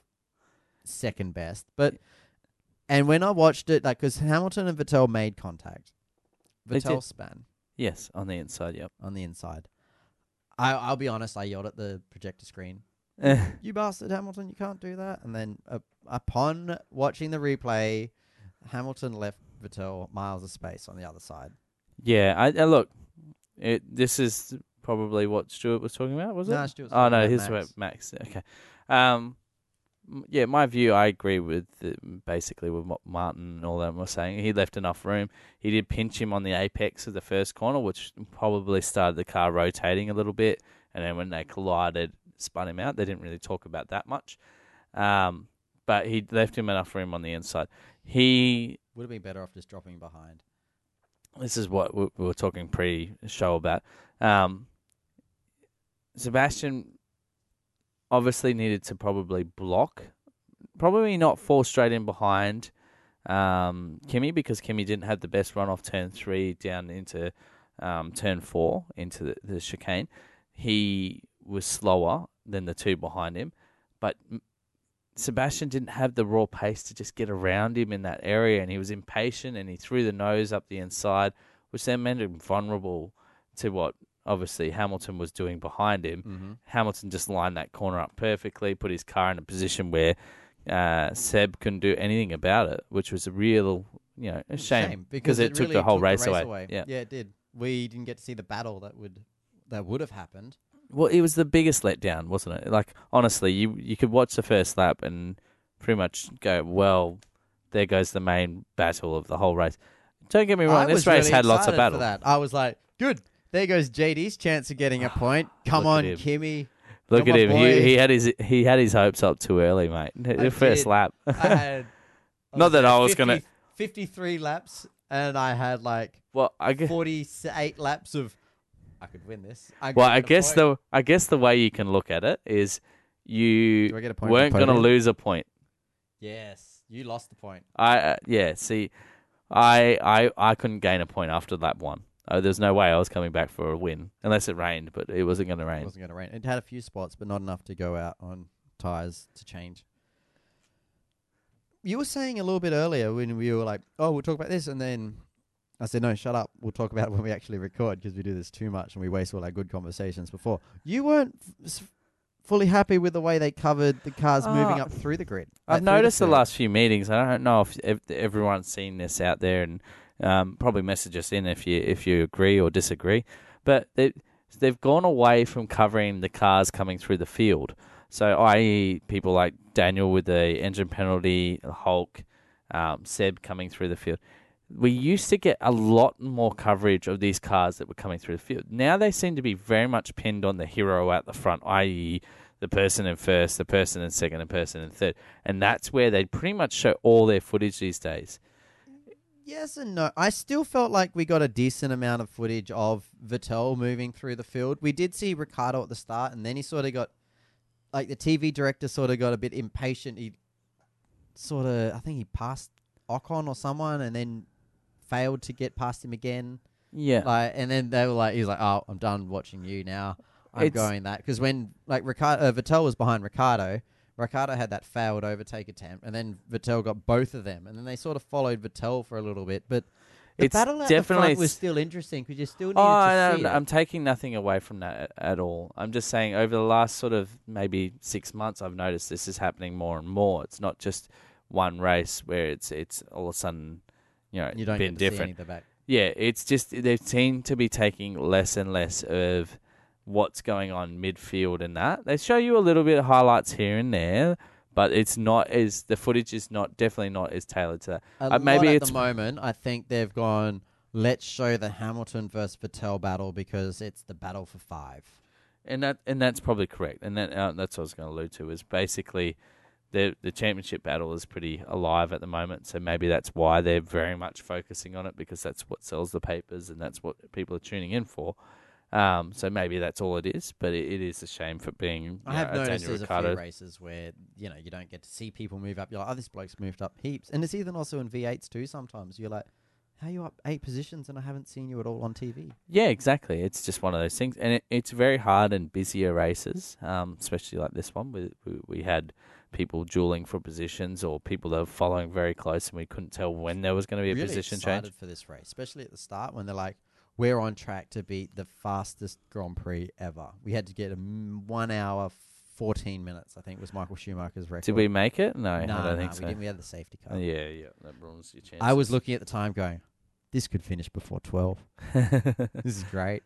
Speaker 1: second best. But and when I watched it, like because Hamilton and Vettel made contact,
Speaker 2: They
Speaker 1: Vettel span
Speaker 2: Yes, on the inside. Yep.
Speaker 1: on the inside. I I'll be honest, I yelled at the projector screen *laughs* you bastard Hamilton, you can't do that. And then uh, upon watching the replay, Hamilton left Vettel miles of space on the other side.
Speaker 2: yeah. I, I look. It. This is probably what Stuart was talking about. Was it?
Speaker 1: Nah, Stuart's
Speaker 2: Oh
Speaker 1: talking
Speaker 2: no,
Speaker 1: about
Speaker 2: his
Speaker 1: Max.
Speaker 2: Max. Okay. Um, yeah, my view. I agree with the, basically with what Martin and all them were saying. He left enough room. He did pinch him on the apex of the first corner, which probably started the car rotating a little bit. And then when they collided, spun him out. They didn't really talk about that much. Um, but he left him enough room on the inside. He
Speaker 1: Would have been better off just dropping behind.
Speaker 2: this is what we we were talking pre-show about. Um, Sebastian obviously needed to probably block, probably not fall straight in behind um, Kimi because Kimi didn't have the best run off turn three down into um, turn four into the, the chicane. He was slower than the two behind him, but Sebastian didn't have the raw pace to just get around him in that area, and he was impatient and he threw the nose up the inside, which then made him vulnerable to what obviously Hamilton was doing behind him.
Speaker 1: Mm-hmm.
Speaker 2: Hamilton just lined that corner up perfectly, put his car in a position where uh, Seb couldn't do anything about it, which was a real, you know, a shame,
Speaker 1: because
Speaker 2: it, took
Speaker 1: really
Speaker 2: the whole race, away.
Speaker 1: away.
Speaker 2: Yeah.
Speaker 1: yeah, it did. We didn't get to see the battle that would that would have happened.
Speaker 2: Well, it was the biggest letdown, wasn't it? Like honestly, you you could watch the first lap and pretty much go, well, there goes the main battle of the whole race. Don't get me wrong,
Speaker 1: I
Speaker 2: this race
Speaker 1: really
Speaker 2: had lots of battle.
Speaker 1: That. I was like, good. There goes JD's chance of getting a *sighs* point. Come
Speaker 2: Look
Speaker 1: on,
Speaker 2: at
Speaker 1: Kimi.
Speaker 2: Look at him.
Speaker 1: boy.
Speaker 2: He, he had his he had his hopes up too early, mate. The first
Speaker 1: did.
Speaker 2: lap.
Speaker 1: I had. *laughs*
Speaker 2: Not that I was gonna-
Speaker 1: 53 laps, and I had like
Speaker 2: well, I guess.
Speaker 1: 48 laps of. I could win this. I
Speaker 2: Well, I guess the I guess the way you can look at it is you
Speaker 1: Do I get a point? for
Speaker 2: weren't going to
Speaker 1: podium?
Speaker 2: lose a point.
Speaker 1: Yes, you lost the point.
Speaker 2: I uh, yeah. See, I I I couldn't gain a point after lap one. Oh, there's no way I was coming back for a win unless it rained, but it wasn't going to rain.
Speaker 1: It wasn't going to rain. It had a few spots, but not enough to go out on tires to change. You were saying a little bit earlier when we were like, "Oh, we'll talk about this," and then I said, "No, shut up. We'll talk about it when we actually record because we do this too much and we waste all our good conversations before." You weren't f- fully happy with the way they covered the cars moving
Speaker 2: Uh,
Speaker 1: up through the grid.
Speaker 2: I've
Speaker 1: like
Speaker 2: noticed the
Speaker 1: field.
Speaker 2: last few meetings. I don't know if, if everyone's seen this out there, and um, probably message us in if you if you agree or disagree. But they they've gone away from covering the cars coming through the field. So, i.e., people like Daniel with the engine penalty, Hulk, um, Seb coming through the field. We used to get a lot more coverage of these cars that were coming through the field. Now they seem to be very much pinned on the hero at the front, i.e., the person in first, the person in second, and person in third. And that's where they pretty much show all their footage these days.
Speaker 1: Yes and no. I still felt like we got a decent amount of footage of Vettel moving through the field. We did see Ricciardo at the start, and then he sort of got, like the TV director sort of got a bit impatient. He sort of, I think he passed Ocon or someone, and then failed to get past him again.
Speaker 2: Yeah.
Speaker 1: Like, and then they were like, he's like, "Oh, I'm done watching you now. I'm
Speaker 2: It's-
Speaker 1: going that." Because when like Ricciardo, uh, Vettel was behind Ricciardo. Ricciardo had that failed overtake attempt, and then Vettel got both of them, and then they sort of followed Vettel for a little bit. But the
Speaker 2: It's
Speaker 1: battle at
Speaker 2: definitely
Speaker 1: the front was still interesting because you still needed
Speaker 2: Oh,
Speaker 1: to
Speaker 2: no,
Speaker 1: see
Speaker 2: no,
Speaker 1: it.
Speaker 2: I'm taking nothing away from that at all. I'm just saying over the last sort of maybe six months, I've noticed this is happening more and more. It's not just one race where it's it's all of a sudden, you know,
Speaker 1: you don't
Speaker 2: been
Speaker 1: get to see
Speaker 2: different.
Speaker 1: any of the back.
Speaker 2: Yeah, it's just they seem to be taking less and less of what's going on midfield and that. They show you a little bit of highlights here and there, but it's not as the footage is not definitely not as tailored to that. Uh, maybe
Speaker 1: at the moment. I think they've gone. Let's show the Hamilton versus Vettel battle because it's the battle for five.
Speaker 2: And that and that's probably correct. And that uh, that's what I was going to allude to is basically the the championship battle is pretty alive at the moment. So maybe that's why they're very much focusing on it because that's what sells the papers and that's what people are tuning in for. Um, so maybe that's all it is, but it, it is a shame for being.
Speaker 1: I have
Speaker 2: know,
Speaker 1: noticed
Speaker 2: Daniel
Speaker 1: there's
Speaker 2: Ricciardo.
Speaker 1: a few races where you know you don't get to see people move up. You're like, oh, this bloke's moved up heaps, and it's even also in V8s too. Sometimes you're like, how are you up eight positions and I haven't seen you at all on TV.
Speaker 2: Yeah, exactly. It's just one of those things, and it, it's very hard in busier races, um, especially like this one. We, we we had people dueling for positions, or people that were following very close, and we couldn't tell when there was going to be a
Speaker 1: really
Speaker 2: position change.
Speaker 1: for this race, especially at the start when they're like, we're on track to beat the fastest Grand Prix ever. We had to get a m- one hour. 14 minutes, I think, was Michael Schumacher's record.
Speaker 2: Did we make it? No,
Speaker 1: No,
Speaker 2: I don't
Speaker 1: no,
Speaker 2: think
Speaker 1: we
Speaker 2: so.
Speaker 1: didn't. We had the safety car.
Speaker 2: Yeah, yeah, that ruins your chances.
Speaker 1: I was looking at the time going, this could finish before 12. *laughs* This is great.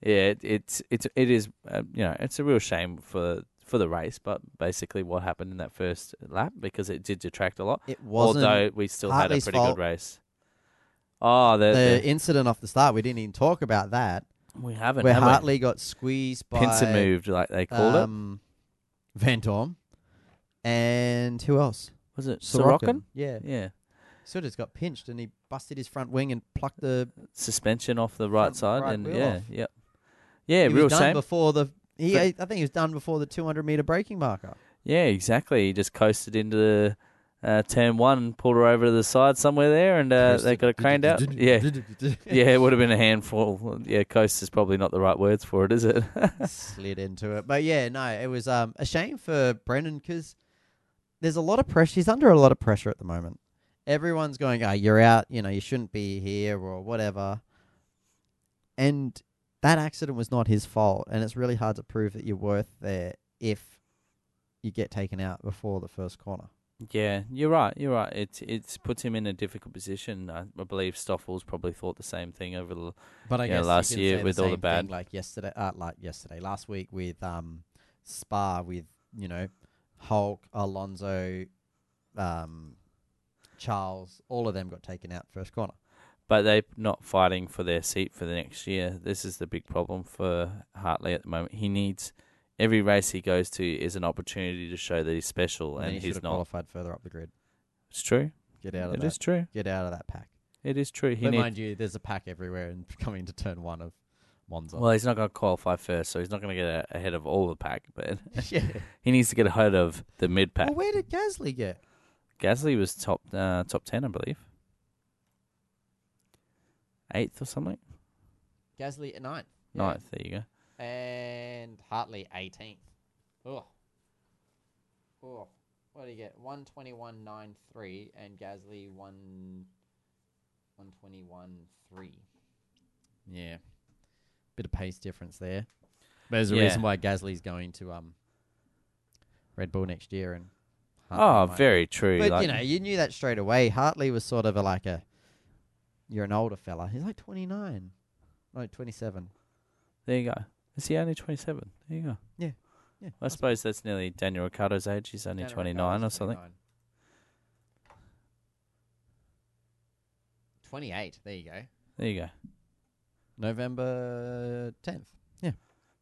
Speaker 2: yeah, it, it's it's it is uh, you know it's a real shame for for the race, but basically what happened in that first lap because it did detract a lot.
Speaker 1: It wasn't
Speaker 2: Although we still had a pretty
Speaker 1: fault.
Speaker 2: good race. Oh, the,
Speaker 1: the
Speaker 2: the,
Speaker 1: incident off the start. We didn't even talk about that.
Speaker 2: we haven't.
Speaker 1: where
Speaker 2: have we?
Speaker 1: Hartley got squeezed by
Speaker 2: pincer moved, like they called it.
Speaker 1: um, Vandoorne. And who else?
Speaker 2: Was it Sirotkin.
Speaker 1: Yeah.
Speaker 2: Yeah,
Speaker 1: Sort of got pinched and he busted his front wing and plucked the.
Speaker 2: suspension off the right
Speaker 1: Front
Speaker 2: side,
Speaker 1: right
Speaker 2: and
Speaker 1: wheel
Speaker 2: yeah,
Speaker 1: off.
Speaker 2: yep, yeah,
Speaker 1: he
Speaker 2: real
Speaker 1: was done
Speaker 2: shame.
Speaker 1: before the. He,
Speaker 2: But-
Speaker 1: I think he was done before the 200 meter braking marker.
Speaker 2: Yeah, exactly. He just coasted into uh, turn one pulled her over to the side somewhere there, and uh, they got it craned out. Yeah, *laughs* yeah, it would have been a handful. Yeah, coast is probably not the right words for it, is it? *laughs*
Speaker 1: slid into it. But yeah, no, it was um, a shame for Brendon because there's a lot of pressure. He's under a lot of pressure at the moment. Everyone's going, "Oh, you're out. You know, you shouldn't be here or whatever." And that accident was not his fault, and it's really hard to prove that you're worth there if you get taken out before the first corner.
Speaker 2: Yeah, you're right. You're right. It it puts him in a difficult position. I, I believe Stoffel's probably thought the same thing over the.
Speaker 1: But I
Speaker 2: Yeah,
Speaker 1: guess you
Speaker 2: last
Speaker 1: can
Speaker 2: year
Speaker 1: say
Speaker 2: with all the
Speaker 1: same
Speaker 2: bad-
Speaker 1: thing, like yesterday, uh, like yesterday, last week with um, Spa with you know, Hulk, Alonso, um, Charles, all of them got taken out first corner.
Speaker 2: But they're not fighting for their seat for the next year. This is the big problem for Hartley at the moment. He needs every race he goes to is an opportunity to show that he's special,
Speaker 1: And,
Speaker 2: and
Speaker 1: he
Speaker 2: he's not.
Speaker 1: qualified further up the grid.
Speaker 2: It's true.
Speaker 1: Get out of
Speaker 2: It
Speaker 1: that.
Speaker 2: is true.
Speaker 1: Get out of that pack.
Speaker 2: It is true. He
Speaker 1: but
Speaker 2: needs.
Speaker 1: mind you, there's a pack everywhere and *laughs* coming to turn one of Monza.
Speaker 2: Well, he's not going to qualify first, so he's not going to get a, ahead of all the pack. But *laughs* *laughs*
Speaker 1: yeah.
Speaker 2: he needs to get ahead of the mid pack.
Speaker 1: Well, where did Gasly get?
Speaker 2: Gasly was top uh, top ten, I believe, eighth or something.
Speaker 1: Gasly at ninth.
Speaker 2: Ninth. There you go.
Speaker 1: And Hartley 18th. Oh. Oh. What do you get? 121.93 and Gasly 1 121.3. Yeah. Bit of pace difference there. But there's a
Speaker 2: Yeah.
Speaker 1: reason why Gasly's going to um Red Bull next year and
Speaker 2: Oh,
Speaker 1: Hartley might-
Speaker 2: very true.
Speaker 1: But
Speaker 2: like,
Speaker 1: you know, you knew that straight away. Hartley was sort of a, like a you're an older fella. He's like 29. No, 27.
Speaker 2: there you go. Is he only twenty seven? There you go.
Speaker 1: Yeah.
Speaker 2: I suppose that's nearly Daniel Ricciardo's age. He's only
Speaker 1: Daniel
Speaker 2: twenty nine or something.
Speaker 1: 29. 28. There you go.
Speaker 2: There you go.
Speaker 1: November 10th. Yeah.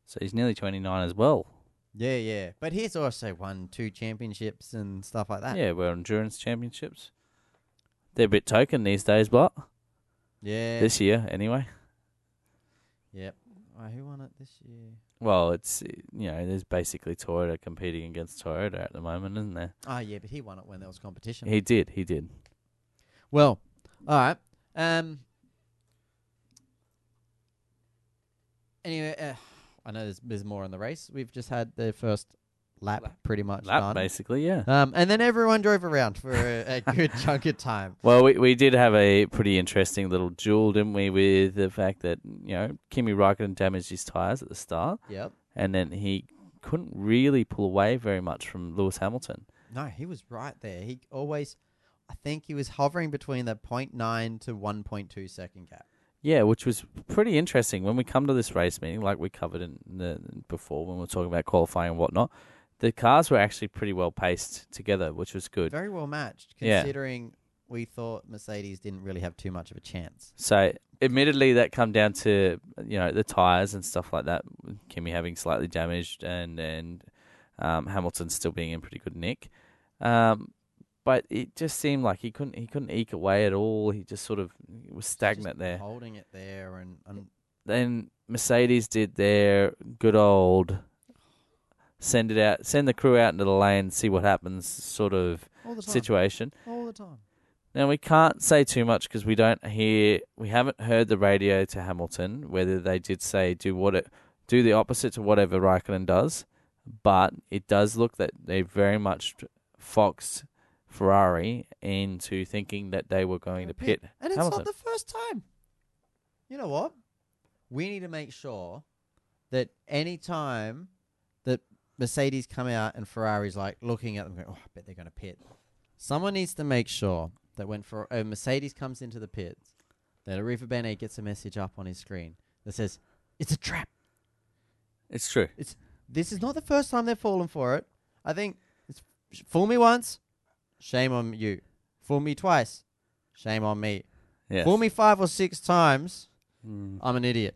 Speaker 2: So he's nearly twenty nine as well.
Speaker 1: Yeah, yeah. But he's also won two championships and stuff like that.
Speaker 2: Yeah, we're endurance championships. They're a bit token these days, but
Speaker 1: Yeah.
Speaker 2: this year anyway.
Speaker 1: Yep. Oh, who won it this year?
Speaker 2: Well, it's you know, there's basically Toyota competing against Toyota at the moment, isn't there?
Speaker 1: Oh, yeah, but he won it when there was competition.
Speaker 2: He did, he did.
Speaker 1: Well, all right. Um. Anyway, uh, I know there's, there's more in the race. We've just had the first lap,
Speaker 2: Lap.
Speaker 1: pretty much
Speaker 2: Lap,
Speaker 1: done.
Speaker 2: basically, yeah.
Speaker 1: Um, and then everyone drove around for a, a *laughs* good chunk of time.
Speaker 2: Well, we we did have a pretty interesting little duel, didn't we, with the fact that you know Kimi Raikkonen damaged his tires at the start,
Speaker 1: Yep.
Speaker 2: and then he couldn't really pull away very much from Lewis Hamilton.
Speaker 1: No, he was right there. He always, I think he was hovering between the 0.9 to 1.2 second gap.
Speaker 2: Yeah, which was pretty interesting when we come to this race meeting, like we covered in the before when we were talking about qualifying and whatnot. The cars were actually pretty well paced together, which was good.
Speaker 1: Very well matched,
Speaker 2: Yeah.
Speaker 1: considering we thought Mercedes didn't really have too much of a chance.
Speaker 2: So, admittedly, that come down to you know the tires and stuff like that. Kimi having slightly damaged, and and um, Hamilton still being in pretty good nick. Um, but it just seemed like he couldn't he couldn't eke away at all. He just sort of was stagnant
Speaker 1: Just
Speaker 2: there.
Speaker 1: Holding it there and, and
Speaker 2: Then Mercedes did their good old send it out, send the crew out into the lane, see what happens sort of
Speaker 1: all the time.
Speaker 2: situation.
Speaker 1: all the time.
Speaker 2: Now we can't say too much because we don't hear, we haven't heard the radio to Hamilton whether they did say do what it, do the opposite to whatever Raikkonen does, but it does look that they very much foxed Ferrari into thinking that they were going to pit.
Speaker 1: And it's
Speaker 2: Hamilton.
Speaker 1: not the first time. You know what? We need to make sure that any time Mercedes come out and Ferrari's like looking at them going, oh, I bet they're going to pit. Someone needs to make sure that when for, uh, Mercedes comes into the pits, that Arrivabene gets a message up on his screen that says, it's a trap.
Speaker 2: It's true.
Speaker 1: It's This is not the first time they've fallen for it. I think it's fool me once, shame on you. Fool me twice, shame on me.
Speaker 2: Yes.
Speaker 1: Fool me five or six times,
Speaker 2: Mm.
Speaker 1: I'm an idiot.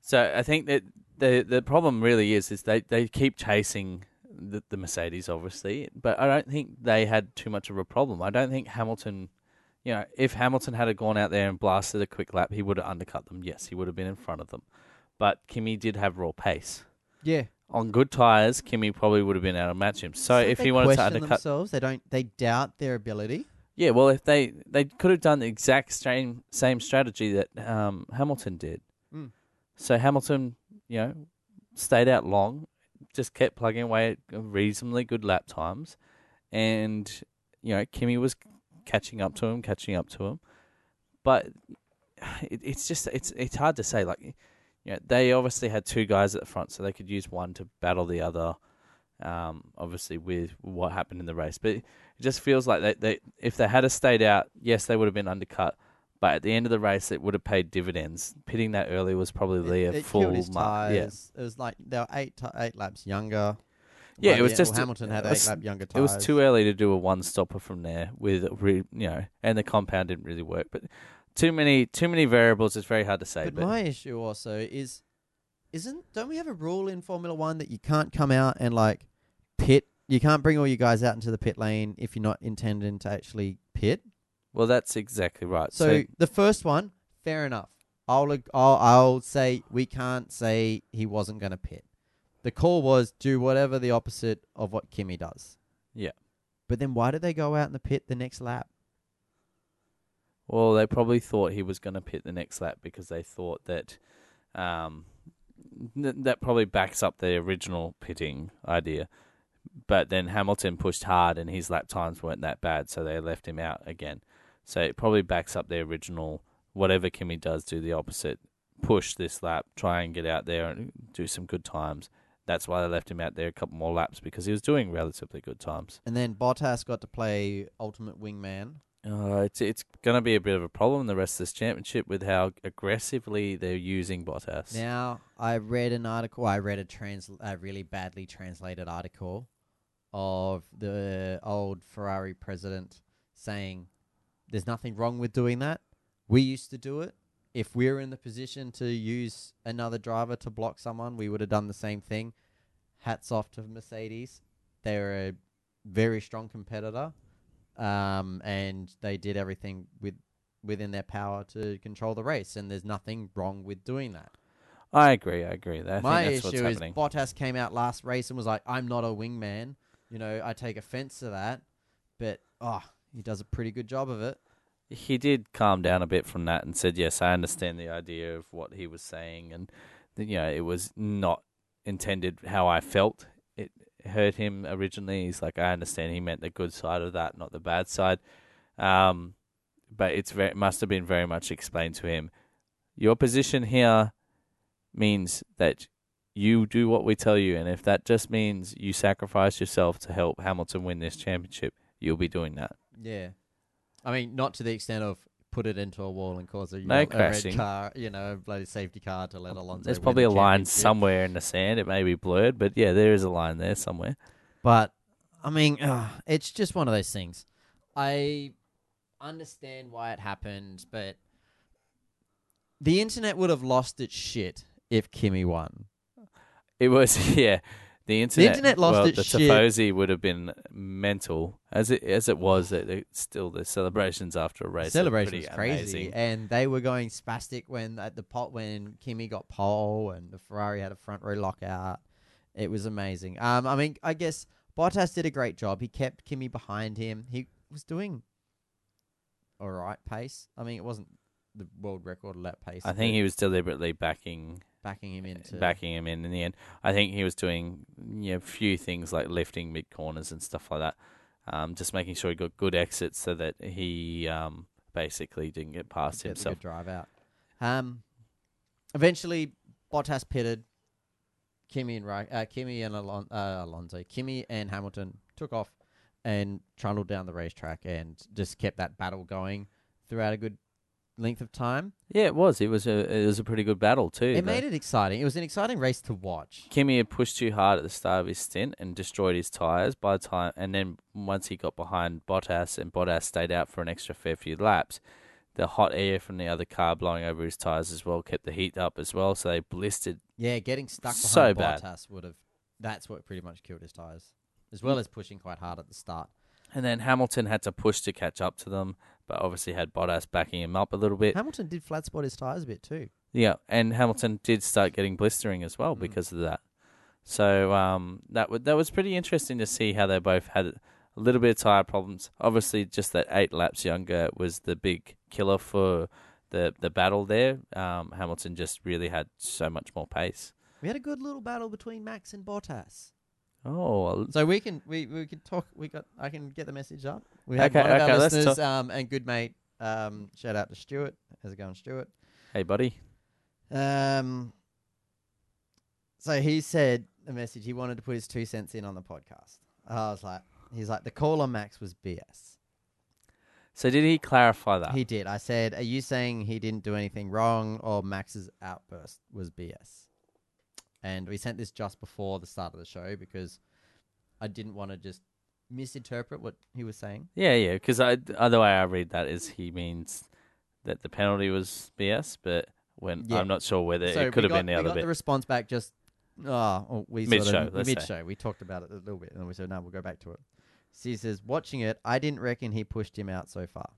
Speaker 2: So I think that the the problem really is is they, they keep chasing the, the Mercedes, obviously, but I don't think they had too much of a problem. I don't think Hamilton, you know, if Hamilton had gone out there and blasted a quick lap, he would have undercut them. Yes, he would have been in front of them, but Kimi did have raw pace.
Speaker 1: Yeah.
Speaker 2: On good tires, Kimi probably would have been able to match him. So if he wanted to undercut,
Speaker 1: themselves, they don't. They doubt their ability.
Speaker 2: yeah, well, if they they could have done the exact same same strategy that um, Hamilton did.
Speaker 1: Mm.
Speaker 2: So Hamilton, you know, stayed out long, just kept plugging away at reasonably good lap times, and you know Kimi was catching up to him, catching up to him, but *sighs* it, it's just it's it's hard to say. Like, you know, they obviously had two guys at the front, so they could use one to battle the other. Um, obviously with what happened in the race, but it just feels like they, they if they had a stayed out, yes, they would have been undercut. But at the end of the race, it would have paid dividends. Pitting that early was probably
Speaker 1: it,
Speaker 2: a
Speaker 1: it
Speaker 2: full
Speaker 1: his
Speaker 2: mark. Yeah.
Speaker 1: It was like they were eight ti eight laps younger.
Speaker 2: Yeah, it was
Speaker 1: the-
Speaker 2: just-
Speaker 1: well, Hamilton had eight lap younger
Speaker 2: it was too early to do a one stopper from there with re, you know, and the compound didn't really work. But too many too many variables. It's very hard to say.
Speaker 1: But,
Speaker 2: But,
Speaker 1: my issue also is, isn't don't we have a rule in Formula One that you can't come out and like pit? You can't bring all you guys out into the pit lane if you're not intending to actually pit.
Speaker 2: Well, that's exactly right.
Speaker 1: So, the first one, fair enough. I'll I'll, I'll say we can't say he wasn't going to pit. The call was do whatever the opposite of what Kimi does.
Speaker 2: Yeah.
Speaker 1: But then why did they go out in the pit the next lap?
Speaker 2: Well, they probably thought he was going to pit the next lap because they thought that um, th- that probably backs up the original pitting idea. But then Hamilton pushed hard and his lap times weren't that bad, so they left him out again. So it probably backs up the original. Whatever Kimi does, do the opposite. Push this lap, try and get out there and do some good times. That's why they left him out there a couple more laps because he was doing relatively good times.
Speaker 1: And then Bottas got to play ultimate wingman.
Speaker 2: Uh, it's it's going to be a bit of a problem the rest of this championship with how aggressively they're using Bottas.
Speaker 1: Now, I read an article. I read a trans, a really badly translated article of the old Ferrari president saying, "There's nothing wrong with doing that. We used to do it. If we were in the position to use another driver to block someone, we would have done the same thing." Hats off to Mercedes. They're a very strong competitor, um, and they did everything with within their power to control the race, and there's nothing wrong with doing that.
Speaker 2: I agree. I agree. I
Speaker 1: My
Speaker 2: think that's what's
Speaker 1: issue is
Speaker 2: happening.
Speaker 1: Bottas came out last race and was like, "I'm not a wingman." You know, I take offense to that, but oh, he does a pretty good job of it.
Speaker 2: he did calm down a bit from that and said, "Yes, I understand the idea of what he was saying, and you know, it was not intended how I felt. It hurt him originally. He's like, I understand. He meant the good side of that, not the bad side. Um, but it's very must have been very much explained to him. Your position here means that you do what we tell you, and if that just means you sacrifice yourself to help Hamilton win this championship, you'll be doing that."
Speaker 1: Yeah, I mean, not to the extent of put it into a wall and cause a,
Speaker 2: No
Speaker 1: a red
Speaker 2: crashing.
Speaker 1: car, you know, a bloody safety car to let Alonso.
Speaker 2: There's
Speaker 1: win
Speaker 2: probably
Speaker 1: the
Speaker 2: a line
Speaker 1: championship.
Speaker 2: somewhere in the sand. It may be blurred, but yeah, there is a line there somewhere.
Speaker 1: But I mean, ugh, it's just one of those things. I understand why it happened, but the internet would have lost its shit if Kimi won.
Speaker 2: It was *laughs* yeah. The internet,
Speaker 1: internet lost
Speaker 2: well,
Speaker 1: its
Speaker 2: the
Speaker 1: shit.
Speaker 2: Tifosi would have been mental as it as it was. It, it- still, the celebrations after a race, are
Speaker 1: celebration
Speaker 2: pretty
Speaker 1: crazy,
Speaker 2: amazing.
Speaker 1: and they were going spastic when at the pot when Kimi got pole and the Ferrari had a front row lockout. It was amazing. Um, I mean, I guess Bottas did a great job. He kept Kimi behind him. He was doing all right pace. I mean, it wasn't the world record lap pace.
Speaker 2: I think he was deliberately backing
Speaker 1: backing him into
Speaker 2: backing him in in the end. I think he was doing you know few things like lifting mid corners and stuff like that. Um, just making sure he got good exits so that he um, basically didn't get past
Speaker 1: get
Speaker 2: himself.
Speaker 1: drive out. Um, eventually Bottas pitted. Kimi and Ri- uh, Kimi and Alon- uh, Alonso, Kimi and Hamilton took off and trundled down the racetrack and just kept that battle going throughout a good length of time.
Speaker 2: Yeah, it was. It was a it was a pretty good battle too.
Speaker 1: It made it exciting. It was an exciting race to watch.
Speaker 2: Kimi had pushed too hard at the start of his stint and destroyed his tires by the time, and then once he got behind Bottas and Bottas stayed out for an extra fair few laps, the hot air from the other car blowing over his tires as well kept the heat up as well, so they blistered.
Speaker 1: Yeah, getting stuck
Speaker 2: So
Speaker 1: behind
Speaker 2: bad.
Speaker 1: Bottas would have. That's what pretty much killed his tires, as well mm. as pushing quite hard at the start.
Speaker 2: And then Hamilton had to push to catch up to them, but obviously had Bottas backing him up a little bit.
Speaker 1: Hamilton did flat spot his tires a bit too.
Speaker 2: Yeah, and Hamilton did start getting blistering as well
Speaker 1: Mm.
Speaker 2: because of that. So um, that w- that was pretty interesting to see how they both had a little bit of tire problems. Obviously, just that eight laps younger was the big killer for the the battle there. Um, Hamilton just really had so much more pace.
Speaker 1: We had a good little battle between Max and Bottas.
Speaker 2: Oh,
Speaker 1: So we can we we can talk. We got. I can get the message up. We had
Speaker 2: Okay,
Speaker 1: one of
Speaker 2: okay,
Speaker 1: our
Speaker 2: let's
Speaker 1: listeners um, and good mate. Um, shout out to Stuart. How's it going, Stuart?
Speaker 2: hey buddy.
Speaker 1: Um, so he said a message. He wanted to put his two cents in on the podcast. I was like, He's like, the call on Max was BS.
Speaker 2: So did he clarify that?
Speaker 1: He did. I said, are you saying he didn't do anything wrong or Max's outburst was BS? And we sent this just before the start of the show because I didn't want to just misinterpret what he was saying.
Speaker 2: yeah, yeah. Because the other way I read that is he means that the penalty was BS, but when
Speaker 1: Yeah.
Speaker 2: I'm not sure whether
Speaker 1: so
Speaker 2: it could have
Speaker 1: got,
Speaker 2: been the
Speaker 1: we
Speaker 2: other
Speaker 1: got
Speaker 2: bit.
Speaker 1: the response back just oh, oh, we
Speaker 2: Mid-show,
Speaker 1: sort of,
Speaker 2: let's
Speaker 1: mid-show. We talked about it a little bit, and then we said no, we'll go back to it. So he says, watching it, I didn't reckon he pushed him out so far.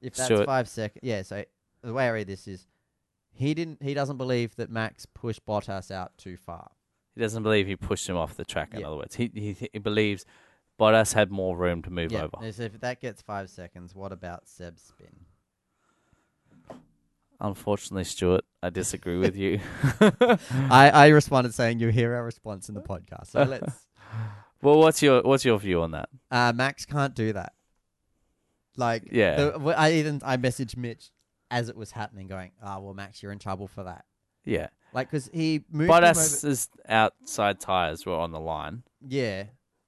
Speaker 1: If that's
Speaker 2: Stuart.
Speaker 1: five seconds, yeah. So the way I read this is, he didn't. He doesn't believe that Max pushed Bottas out too far.
Speaker 2: He doesn't believe he pushed him off the track. In
Speaker 1: Yeah.
Speaker 2: other words, he, he he believes Bottas had more room to move
Speaker 1: yeah.
Speaker 2: over.
Speaker 1: They said if that gets five seconds, what about Seb's spin?
Speaker 2: Unfortunately, Stuart, I disagree with you. *laughs*
Speaker 1: I I responded saying you hear our response in the podcast. So let's. *laughs*
Speaker 2: well, what's your what's your view on that?
Speaker 1: Uh, Max can't do that. Like,
Speaker 2: Yeah.
Speaker 1: the, I even I messaged Mitch as it was happening, going, "Ah, well, Max, you're in trouble for that."
Speaker 2: Yeah,
Speaker 1: Like, because he moved.
Speaker 2: Bottas's outside tires were on the line,
Speaker 1: Yeah,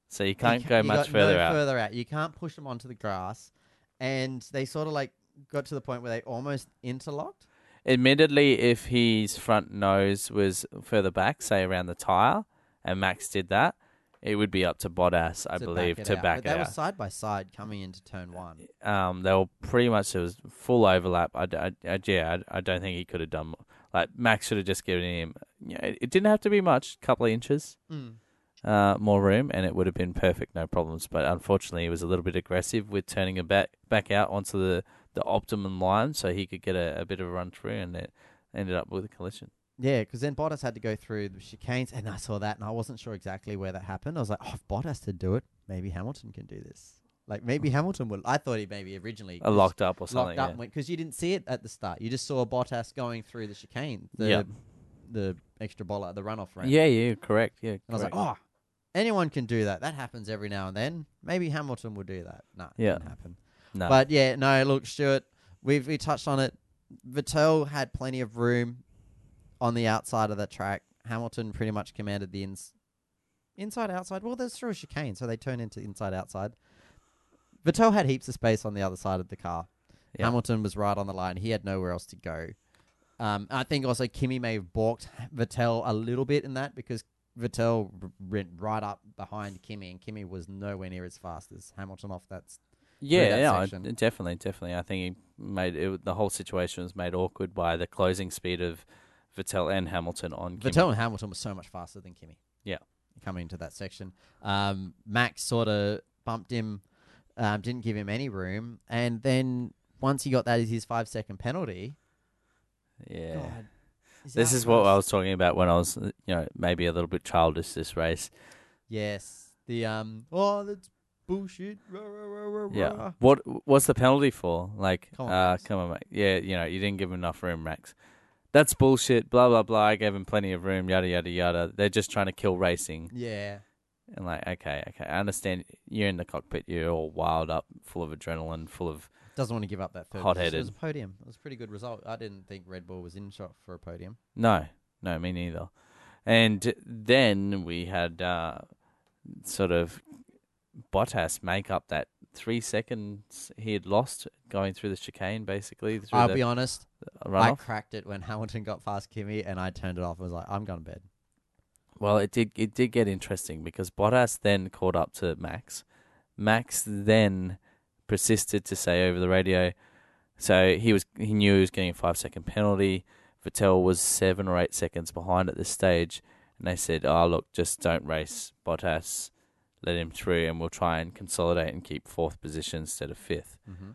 Speaker 2: so you can't
Speaker 1: ca-
Speaker 2: go much
Speaker 1: got
Speaker 2: further
Speaker 1: no
Speaker 2: out.
Speaker 1: Further out, you can't push them onto the grass, and they sort of like got to the point where they almost interlocked.
Speaker 2: Admittedly, if his front nose was further back, say around the tire, and Max did that, it would be up to Bottas, I
Speaker 1: to
Speaker 2: believe,
Speaker 1: back
Speaker 2: to
Speaker 1: out.
Speaker 2: back
Speaker 1: but
Speaker 2: it
Speaker 1: they
Speaker 2: out.
Speaker 1: were side by side coming into turn one.
Speaker 2: um, they were pretty much there was full overlap. I, I- I- yeah, I, I don't think he could have done more. like Max should have just given him. You know, it, it didn't have to be much, couple of inches uh, more room, and it would have been perfect, no problems. But unfortunately, he was a little bit aggressive with turning it back back out onto the the optimum line, so he could get a, a bit of a run through, and it ended up with a collision.
Speaker 1: Yeah, because then Bottas had to go through the chicanes, and I saw that, and I wasn't sure exactly where that happened. I was like, oh, if Bottas to do it, maybe Hamilton can do this. Like maybe Hamilton would. I thought he maybe originally
Speaker 2: A locked up or something.
Speaker 1: locked up
Speaker 2: yeah.
Speaker 1: because you didn't see it at the start. You just saw Bottas going through the chicane, the
Speaker 2: Yeah.
Speaker 1: the extra bolla, the runoff ramp.
Speaker 2: yeah, yeah, correct. Yeah,
Speaker 1: And I was like, oh, anyone can do that. That happens every now and then. Maybe Hamilton will do that. Nah,
Speaker 2: Yeah.
Speaker 1: didn't happen.
Speaker 2: no.
Speaker 1: But yeah, no, look, Stuart, we've we touched on it. Vettel had plenty of room on the outside of the track. Hamilton pretty much commanded the ins- inside outside. Well, there's through a chicane, so they turn into inside outside. Vettel had heaps of space on the other side of the car. Hamilton was right on the line. He had nowhere else to go. Um, I think also Kimi may have balked Vettel a little bit in that because Vettel r- went right up behind Kimi, and Kimi was nowhere near as fast as Hamilton off that s-
Speaker 2: Yeah,
Speaker 1: that
Speaker 2: yeah,
Speaker 1: section.
Speaker 2: definitely, definitely. I think he made it, the whole situation was made awkward by the closing speed of Vettel and Hamilton on Kimi.
Speaker 1: Vettel and Hamilton was so much faster than Kimi.
Speaker 2: Yeah.
Speaker 1: Coming into that section. Um, Max sort of bumped him, um, didn't give him any room. And then once he got that as his five second penalty,
Speaker 2: Yeah,
Speaker 1: God, his
Speaker 2: this is what I was talking about when I was, you know, maybe a little bit childish this race.
Speaker 1: Yes. The, um, oh, that's bullshit. Rah, rah, rah,
Speaker 2: Yeah, what what's the penalty for? Like,
Speaker 1: Come on,
Speaker 2: uh,
Speaker 1: Max.
Speaker 2: come on, mate. Yeah, you know, you didn't give him enough room, Max. That's bullshit. Blah blah blah. I gave him plenty of room. Yada yada yada. They're just trying to kill racing.
Speaker 1: Yeah.
Speaker 2: And like, okay, okay, I understand. You're in the cockpit. You're all wild up, full of adrenaline, full of
Speaker 1: Doesn't want to give up that third.
Speaker 2: Hot-headed.
Speaker 1: It was a podium. It was a pretty good result. I didn't think Red Bull was in shot for a podium.
Speaker 2: No, no, me neither. And then we had uh, sort of Bottas make up that three seconds he had lost going through the chicane, basically.
Speaker 1: I'll be honest. I
Speaker 2: runoff.
Speaker 1: cracked it when *laughs* Hamilton got past Kimi, and I turned it off. I was like, I'm going to bed.
Speaker 2: Well, it did it did get interesting because Bottas then caught up to Max. Max then persisted to say over the radio, so he was he knew he was getting a five second penalty. Vettel was seven or eight seconds behind at this stage, and they said, "Oh, look, just don't race Bottas, let him through, and we'll try and consolidate and keep fourth position instead of fifth.
Speaker 1: Mm-hmm.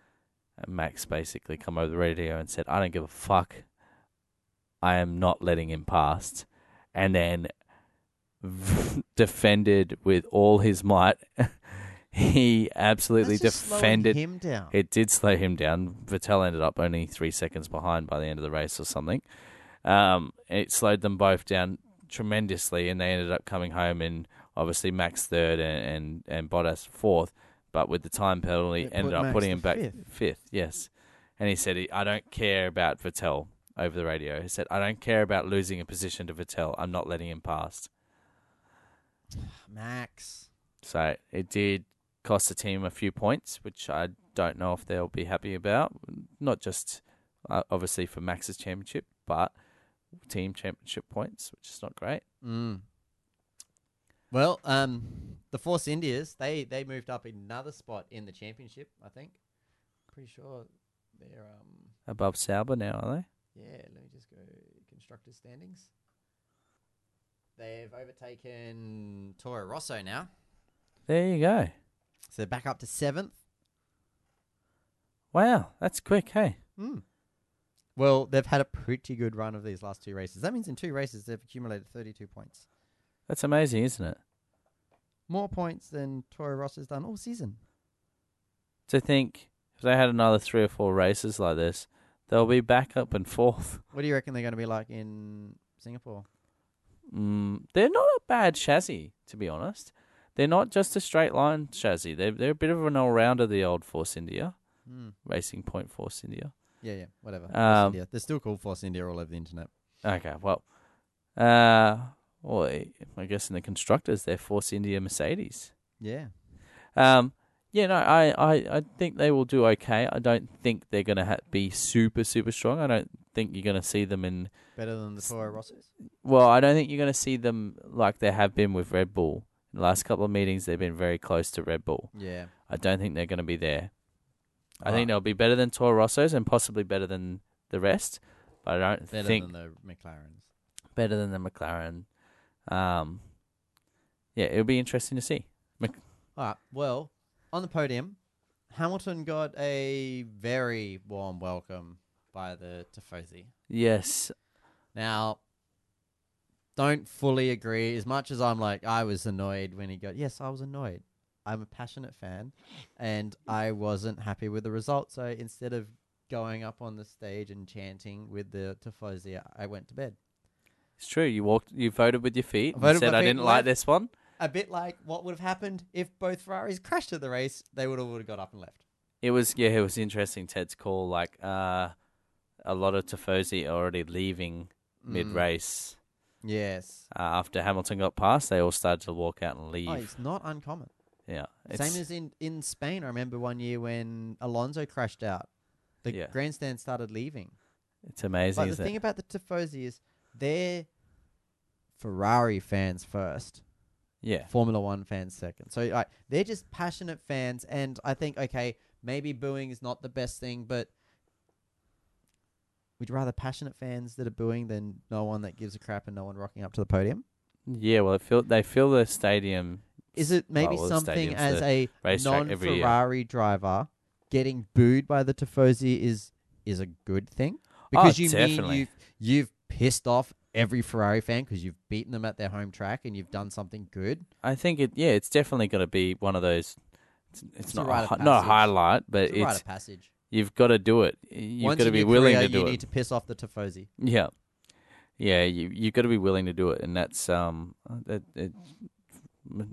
Speaker 2: And Max basically come over the radio and said, "I don't give a fuck. I am not letting him past." And then *laughs* defended with all his might. *laughs* he absolutely
Speaker 1: That's just slowing
Speaker 2: defended.
Speaker 1: him down.
Speaker 2: It did slow him down. Vettel ended up only three seconds behind by the end of the race or something. Um, it slowed them both down tremendously, and they ended up coming home and obviously Max third and and, and Bottas fourth. But with the time penalty,
Speaker 1: It
Speaker 2: ended up
Speaker 1: Max
Speaker 2: putting him back
Speaker 1: fifth.
Speaker 2: fifth. Yes, and he said, "I don't care about Vettel." Over the radio, he said, "I don't care about losing a position to Vettel. I'm not letting him past." *sighs*
Speaker 1: Max.
Speaker 2: So it did cost the team a few points, which I don't know if they'll be happy about. Not just uh, obviously for Max's championship, but team championship points, which is not great.
Speaker 1: Mm. Well, um, the Force Indias they they moved up another spot in the championship. I think. Pretty sure they're um.
Speaker 2: Above Sauber now, are they?
Speaker 1: Yeah, let me just go constructor standings. They've overtaken Toro Rosso now,
Speaker 2: There you go.
Speaker 1: so back up to seventh.
Speaker 2: Wow, that's quick, hey.
Speaker 1: Hmm. Well, they've had a pretty good run of these last two races. That means in two races they've accumulated thirty-two points,
Speaker 2: That's amazing, isn't it?
Speaker 1: more points than Toro Ross has done all season.
Speaker 2: To think if they had another three or four races like this, they'll be back up and fourth.
Speaker 1: What do you reckon they're going to be like in Singapore?
Speaker 2: Mm, they're not a bad chassis, to be honest. They're not just a straight line chassis. They're they're a bit of an all rounder, the old Force India
Speaker 1: Hmm.
Speaker 2: Racing Point Force India.
Speaker 1: Yeah, yeah, whatever.
Speaker 2: Um,
Speaker 1: India. They're still called Force India all over the internet.
Speaker 2: Okay, well, uh, well, I guess in the constructors they're Force India Mercedes.
Speaker 1: Yeah.
Speaker 2: Um, yeah, no, I, I, I think they will do okay. I don't think they're going to ha- be super, super strong. I don't think you're going to see them in.
Speaker 1: Better than the Toro Rossos?
Speaker 2: Well, I don't think you're going to see them like they have been with Red Bull. In the last couple of meetings, they've been very close to Red Bull.
Speaker 1: Yeah.
Speaker 2: I don't think they're going to be there. I think they'll be better than Toro Rossos and possibly better than the rest. But I don't
Speaker 1: Better
Speaker 2: think
Speaker 1: than the McLarens.
Speaker 2: better than the McLaren. Um, yeah, it'll be interesting to see.
Speaker 1: All right. Well, on the podium, Hamilton got a very warm welcome by the Tifosi.
Speaker 2: Yes,
Speaker 1: Now, don't fully agree. As much as I'm like, I was annoyed when he got. Yes, I was annoyed. I'm a passionate fan, and I wasn't happy with the result. So instead of going up on the stage and chanting with the Tifosi, I went to bed.
Speaker 2: It's true. You walked, you voted with your feet.
Speaker 1: I
Speaker 2: and said
Speaker 1: my
Speaker 2: I
Speaker 1: feet,
Speaker 2: didn't like
Speaker 1: left.
Speaker 2: this one.
Speaker 1: A bit like what would have happened if both Ferraris crashed at the race. They would have would have got up and left.
Speaker 2: It was yeah, it was interesting. Ted's call like uh, a lot of Tifosi are already leaving mid race.
Speaker 1: Yes.
Speaker 2: Uh, after Hamilton got past, they all started to walk out and leave.
Speaker 1: Oh, it's not uncommon.
Speaker 2: yeah,
Speaker 1: Same as in, in Spain. I remember one year when Alonso crashed out. The
Speaker 2: Yeah.
Speaker 1: grandstand started leaving.
Speaker 2: it's amazing.
Speaker 1: But the
Speaker 2: isn't
Speaker 1: thing
Speaker 2: it?
Speaker 1: about the Tifosi is they're Ferrari fans first,
Speaker 2: yeah,
Speaker 1: Formula One fans second. So like, they're just passionate fans, and I think okay, maybe booing is not the best thing, but we'd you rather passionate fans that are booing than no one that gives a crap and no one rocking up to the podium?
Speaker 2: yeah. Well, they fill they fill the stadium.
Speaker 1: Is it maybe
Speaker 2: well,
Speaker 1: something as a
Speaker 2: racetrack every year.
Speaker 1: non-Ferrari driver getting booed by the Tifosi is is a good thing
Speaker 2: Oh,
Speaker 1: because you mean
Speaker 2: definitely.
Speaker 1: you've you've pissed off every Ferrari fan because you've beaten them at their home track and you've done something good.
Speaker 2: I think it. Yeah, it's definitely going to be one of those. It's, it's,
Speaker 1: It's
Speaker 2: not
Speaker 1: rite
Speaker 2: a, not a highlight, but
Speaker 1: It's a rite
Speaker 2: it's
Speaker 1: of passage.
Speaker 2: you've got to do it. You've
Speaker 1: Once
Speaker 2: got to be willing
Speaker 1: career,
Speaker 2: to do
Speaker 1: you
Speaker 2: it.
Speaker 1: You need to piss off the Tifosi.
Speaker 2: Yeah, yeah. You you've got to be willing to do it, and that's um that it,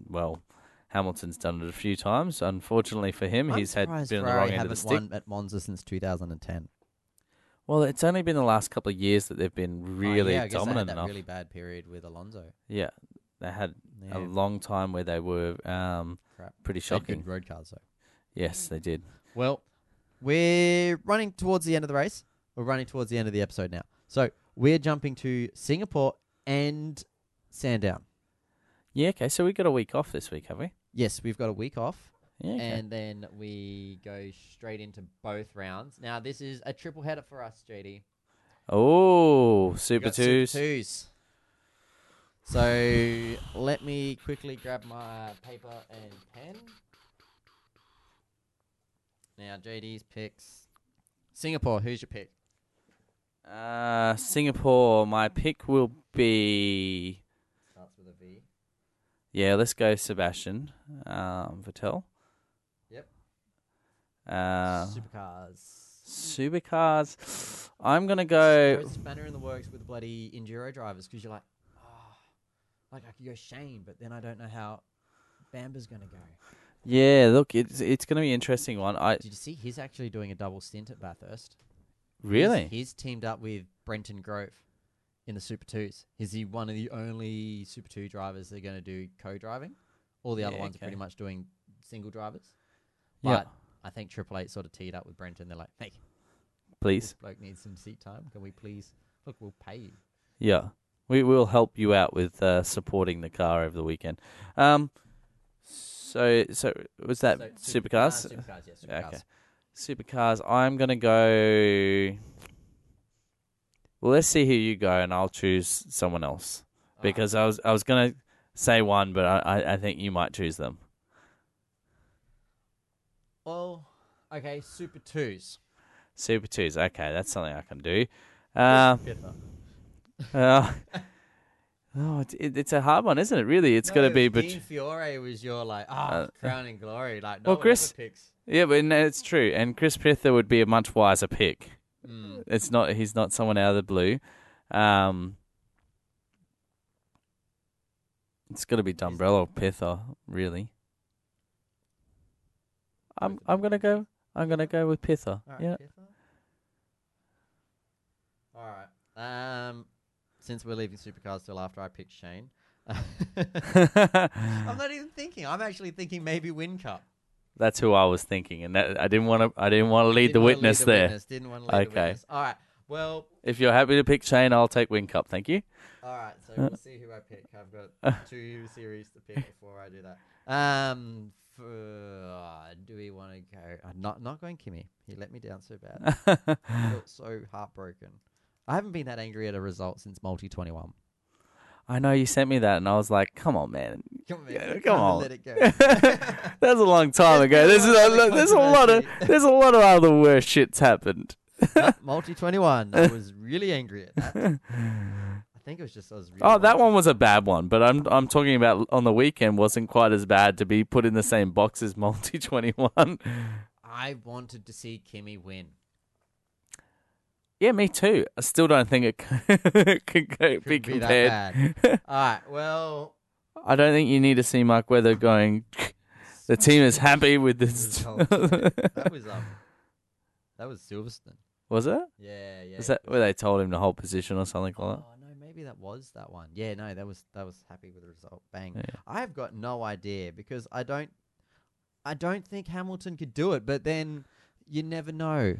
Speaker 2: well, Hamilton's done it a few times. Unfortunately for him,
Speaker 1: I'm
Speaker 2: he's had been on the
Speaker 1: Ferrari
Speaker 2: wrong end of the stick.
Speaker 1: won at Monza since 2010.
Speaker 2: Well, it's only been the last couple of years that they've been really
Speaker 1: oh, yeah, I guess they
Speaker 2: dominant
Speaker 1: had that
Speaker 2: enough.
Speaker 1: really bad period with Alonso.
Speaker 2: Yeah, they had
Speaker 1: Yeah,
Speaker 2: a long time where they were um
Speaker 1: crap.
Speaker 2: pretty
Speaker 1: They had
Speaker 2: shocking.
Speaker 1: good road cars though.
Speaker 2: Yes, they did.
Speaker 1: Well, we're running towards the end of the race. We're running towards the end of the episode now. So we're jumping to Singapore and Sandown.
Speaker 2: Yeah. Okay. So we've got a week off this week, have we?
Speaker 1: Yes, we've got a week off,
Speaker 2: Yeah. Okay.
Speaker 1: and then we go straight into both rounds. Now this is a triple header for us, JD.
Speaker 2: oh, Super Twos.
Speaker 1: twos. So *laughs* let me quickly grab my paper and pen. Now JD's picks. Singapore, who's your pick?
Speaker 2: Uh, Singapore. My pick will be.
Speaker 1: Starts with a V.
Speaker 2: Yeah, let's go Sebastian um, Vettel.
Speaker 1: Yep.
Speaker 2: Uh,
Speaker 1: Supercars.
Speaker 2: supercars. I'm gonna go.
Speaker 1: Throws a spanner in the works with bloody enduro drivers because you're like, oh, like I could go Shane, but then I don't know how Bamber's gonna go.
Speaker 2: Yeah, look, it's it's gonna be an interesting one. I
Speaker 1: Did you see he's actually doing a double stint at Bathurst?
Speaker 2: really.
Speaker 1: He's, he's teamed up with Brenton Grove in the Super Twos. Is he one of the only Super Two drivers that are going to do co-driving All the other
Speaker 2: Yeah,
Speaker 1: ones are pretty much doing single drivers.
Speaker 2: Yeah.
Speaker 1: But I think Triple Eight sort of teed up with Brenton. They're like, hey, this
Speaker 2: Please.
Speaker 1: bloke needs some seat time. Can we please look? We'll pay you.
Speaker 2: Yeah. We will help you out with uh, supporting the car over the weekend. Um, so, so was that
Speaker 1: So,
Speaker 2: supercars?
Speaker 1: Uh, supercars, yeah,
Speaker 2: Yeah,
Speaker 1: supercars.
Speaker 2: okay. Supercars. I'm gonna go. Well, let's see who you go, and I'll choose someone else
Speaker 1: right.
Speaker 2: because I was I was gonna say one, but I, I think you might choose them.
Speaker 1: Well, okay, Super Twos.
Speaker 2: Super twos. Okay, that's something I can do. Um, *laughs* uh, oh, it, it, it's a hard one, isn't it? Really, it's got to be. But
Speaker 1: Dean Fiore was your like ah
Speaker 2: Uh,
Speaker 1: crowning glory. Like no one
Speaker 2: Chris-
Speaker 1: picks.
Speaker 2: yeah, but no, it's true. And Chris Pither would be a much wiser pick.
Speaker 1: Mm.
Speaker 2: It's not. He's not someone out of the blue. Um, it's got to be Dumbrell or Pither, really. I'm I'm gonna go. I'm gonna go with Pither.
Speaker 1: All right,
Speaker 2: Yeah.
Speaker 1: Pither. All right. Um, since we're leaving supercars till after I pick Shane, *laughs* I'm not even thinking. I'm actually thinking maybe Whincup.
Speaker 2: That's who I was thinking, and that, I didn't want to. I didn't want to lead the witness
Speaker 1: the
Speaker 2: there.
Speaker 1: Witness. Didn't want to lead the
Speaker 2: Okay.
Speaker 1: witness. All right. Well,
Speaker 2: If you're happy to pick Shane, I'll take Whincup. Thank you.
Speaker 1: all right. So
Speaker 2: Uh.
Speaker 1: we'll see who I pick. I've got two *laughs* series to pick before I do that. Um, uh, do we want to go? I'm not not going Kimi. He let me down so bad. *laughs* I felt so heartbroken. I haven't been that angry at a result since multi twenty one.
Speaker 2: I know you sent me that, and I was like, "Come on, man,
Speaker 1: Come on,
Speaker 2: Yeah, come on.
Speaker 1: let it go. *laughs*
Speaker 2: that was a long time ago.
Speaker 1: been a
Speaker 2: There's
Speaker 1: lot
Speaker 2: a, there's a lot of there's a lot of other worse shits happened.
Speaker 1: multi twenty one. I was really angry at that. *laughs* I think it was just I was.
Speaker 2: Oh, that one was a bad one, but I'm I'm talking about on the weekend wasn't quite as bad to be put in the same box as *laughs* multi twenty one.
Speaker 1: I wanted to see Kimi win.
Speaker 2: Yeah, me too. I still don't think it *laughs* could go, be
Speaker 1: Couldn't be that
Speaker 2: compared. *laughs*
Speaker 1: All right. Well,
Speaker 2: I don't think you need to see Mark Webber going. The team is happy with this.
Speaker 1: That was um, that was Silverstone.
Speaker 2: was it?
Speaker 1: Yeah, yeah.
Speaker 2: Was that where they told him to hold position or something like that?
Speaker 1: Maybe that was that one. Yeah, no, that was that was happy with the result. Bang.
Speaker 2: Yeah.
Speaker 1: I've got no idea because I don't, I don't think Hamilton could do it. But then you never know.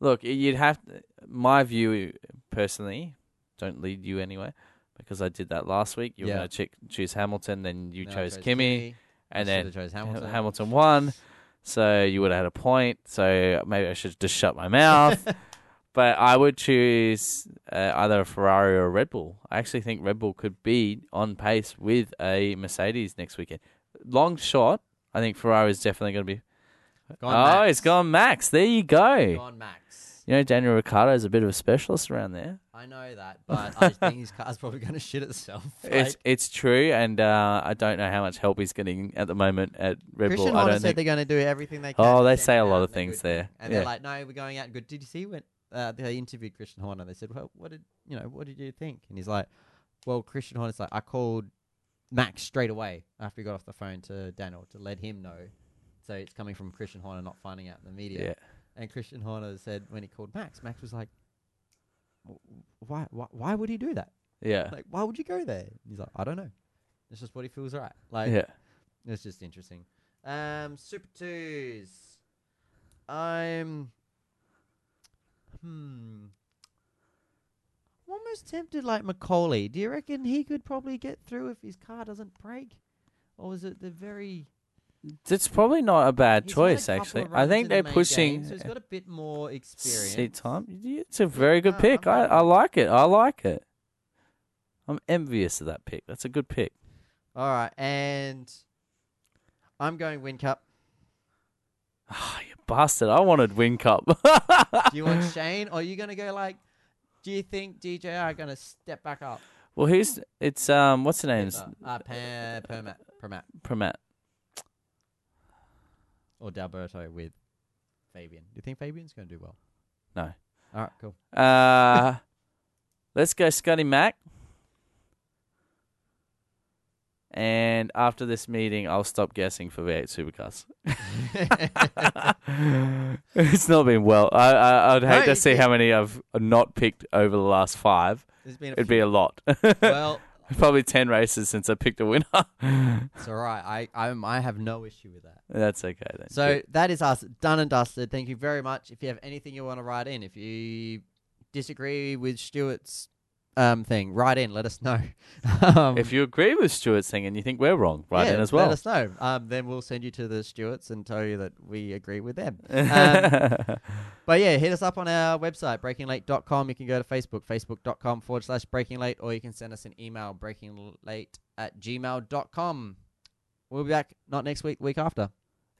Speaker 2: Look, you'd have to, my view uh, personally. Don't lead you anyway, because I did that last week. You were going to choose Hamilton, then you
Speaker 1: No,
Speaker 2: chose
Speaker 1: chose
Speaker 2: Kimi, and
Speaker 1: I
Speaker 2: then
Speaker 1: chose.
Speaker 2: Hamilton.
Speaker 1: Hamilton
Speaker 2: won. So you would have had a point. So maybe I should just shut my mouth. *laughs* but I would choose uh, either a Ferrari or a Red Bull. I actually think Red Bull could be on pace with a Mercedes next weekend. Long shot. I think Ferrari is definitely going to be.
Speaker 1: Gone
Speaker 2: oh,
Speaker 1: Max.
Speaker 2: it's gone Max. There you go.
Speaker 1: Gone Max.
Speaker 2: You know, Daniel Ricciardo is a bit of a specialist around there.
Speaker 1: I know that, but I think his *laughs* car's probably going to shit itself.
Speaker 2: it's
Speaker 1: Like,
Speaker 2: it's true, and uh, I don't know how much help he's getting at the moment at Red
Speaker 1: Christian
Speaker 2: Bull. I don't
Speaker 1: said
Speaker 2: think.
Speaker 1: they're going to do everything they can.
Speaker 2: Oh, they say a lot of things there.
Speaker 1: And
Speaker 2: Yeah.
Speaker 1: they're like, no, we're going out good. Did you see when uh, they interviewed Christian Horner? They said, well, what did you know? What did you think? And he's like, well, Christian Horner's like, I called Max straight away after he got off the phone to Daniel to let him know. So it's coming from Christian Horner, not finding out in the media.
Speaker 2: Yeah.
Speaker 1: And Christian Horner said when he called Max, Max was like, why, why, why would he do that?
Speaker 2: Yeah.
Speaker 1: Like, why would you go there? He's like, I don't know. It's just what he feels right. Like,
Speaker 2: yeah.
Speaker 1: it's just interesting. Um, Super Twos. I'm. Hmm. I'm almost tempted like Macaulay. Do you reckon he could probably get through if his car doesn't break? Or is it the very.
Speaker 2: It's probably not a bad
Speaker 1: He's had a
Speaker 2: choice, actually. I think they're
Speaker 1: main
Speaker 2: pushing
Speaker 1: game, so he's got a bit more experience.
Speaker 2: seat time. It's a very good
Speaker 1: no,
Speaker 2: pick. I. I like it. I like it. I'm envious of that pick. That's a good pick.
Speaker 1: All right, and I'm going Whincup.
Speaker 2: Ah, you bastard. I wanted Whincup. *laughs*
Speaker 1: Do you want *laughs* Shane, or are you gonna go like? Do you think DJR are gonna step back up?
Speaker 2: well, who's it's um what's the name?
Speaker 1: Uh, Pam, Permat, Permat,
Speaker 2: Pramat.
Speaker 1: or Dalberto with Fabian. Do you think Fabian's gonna do well?
Speaker 2: No.
Speaker 1: All right, cool.
Speaker 2: Uh *laughs* let's go Scotty Mac. And after this meeting, I'll stop guessing for V8 supercars. *laughs* it's not been well. I, I I'd hate
Speaker 1: No,
Speaker 2: to see how many I've not picked over the last five.
Speaker 1: There's been a
Speaker 2: It'd
Speaker 1: few.
Speaker 2: be a lot. *laughs*
Speaker 1: well.
Speaker 2: Probably ten races since I picked a winner. *laughs*
Speaker 1: It's all right. I I'm, I have no issue with that.
Speaker 2: That's okay then.
Speaker 1: So that is us done and dusted. Thank you very much. If you have anything you want to write in, if you disagree with Stuart's um thing, write in. Let us know. *laughs* um,
Speaker 2: if you agree with Stuart's thing and you think we're wrong, write
Speaker 1: yeah,
Speaker 2: in as well.
Speaker 1: Let us know. Um, then we'll send you to the Stuarts and tell you that we agree with them. *laughs* Um, But yeah, hit us up on our website, breakinglate.com. You can go to Facebook, facebook.com forward slash breakinglate, or you can send us an email, breakinglate at gmail.com. We'll be back not next week, week after.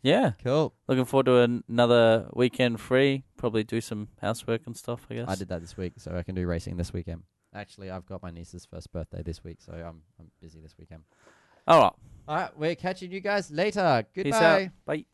Speaker 2: yeah,
Speaker 1: Cool.
Speaker 2: looking forward to an- another weekend free. Probably do some housework and stuff. I guess.
Speaker 1: I did that this week, so I can do racing this weekend. Actually, I've got my niece's first birthday this week, so I'm I'm busy this weekend.
Speaker 2: All right.
Speaker 1: All right, we're catching you guys later.
Speaker 2: Peace
Speaker 1: Goodbye.
Speaker 2: out. Bye.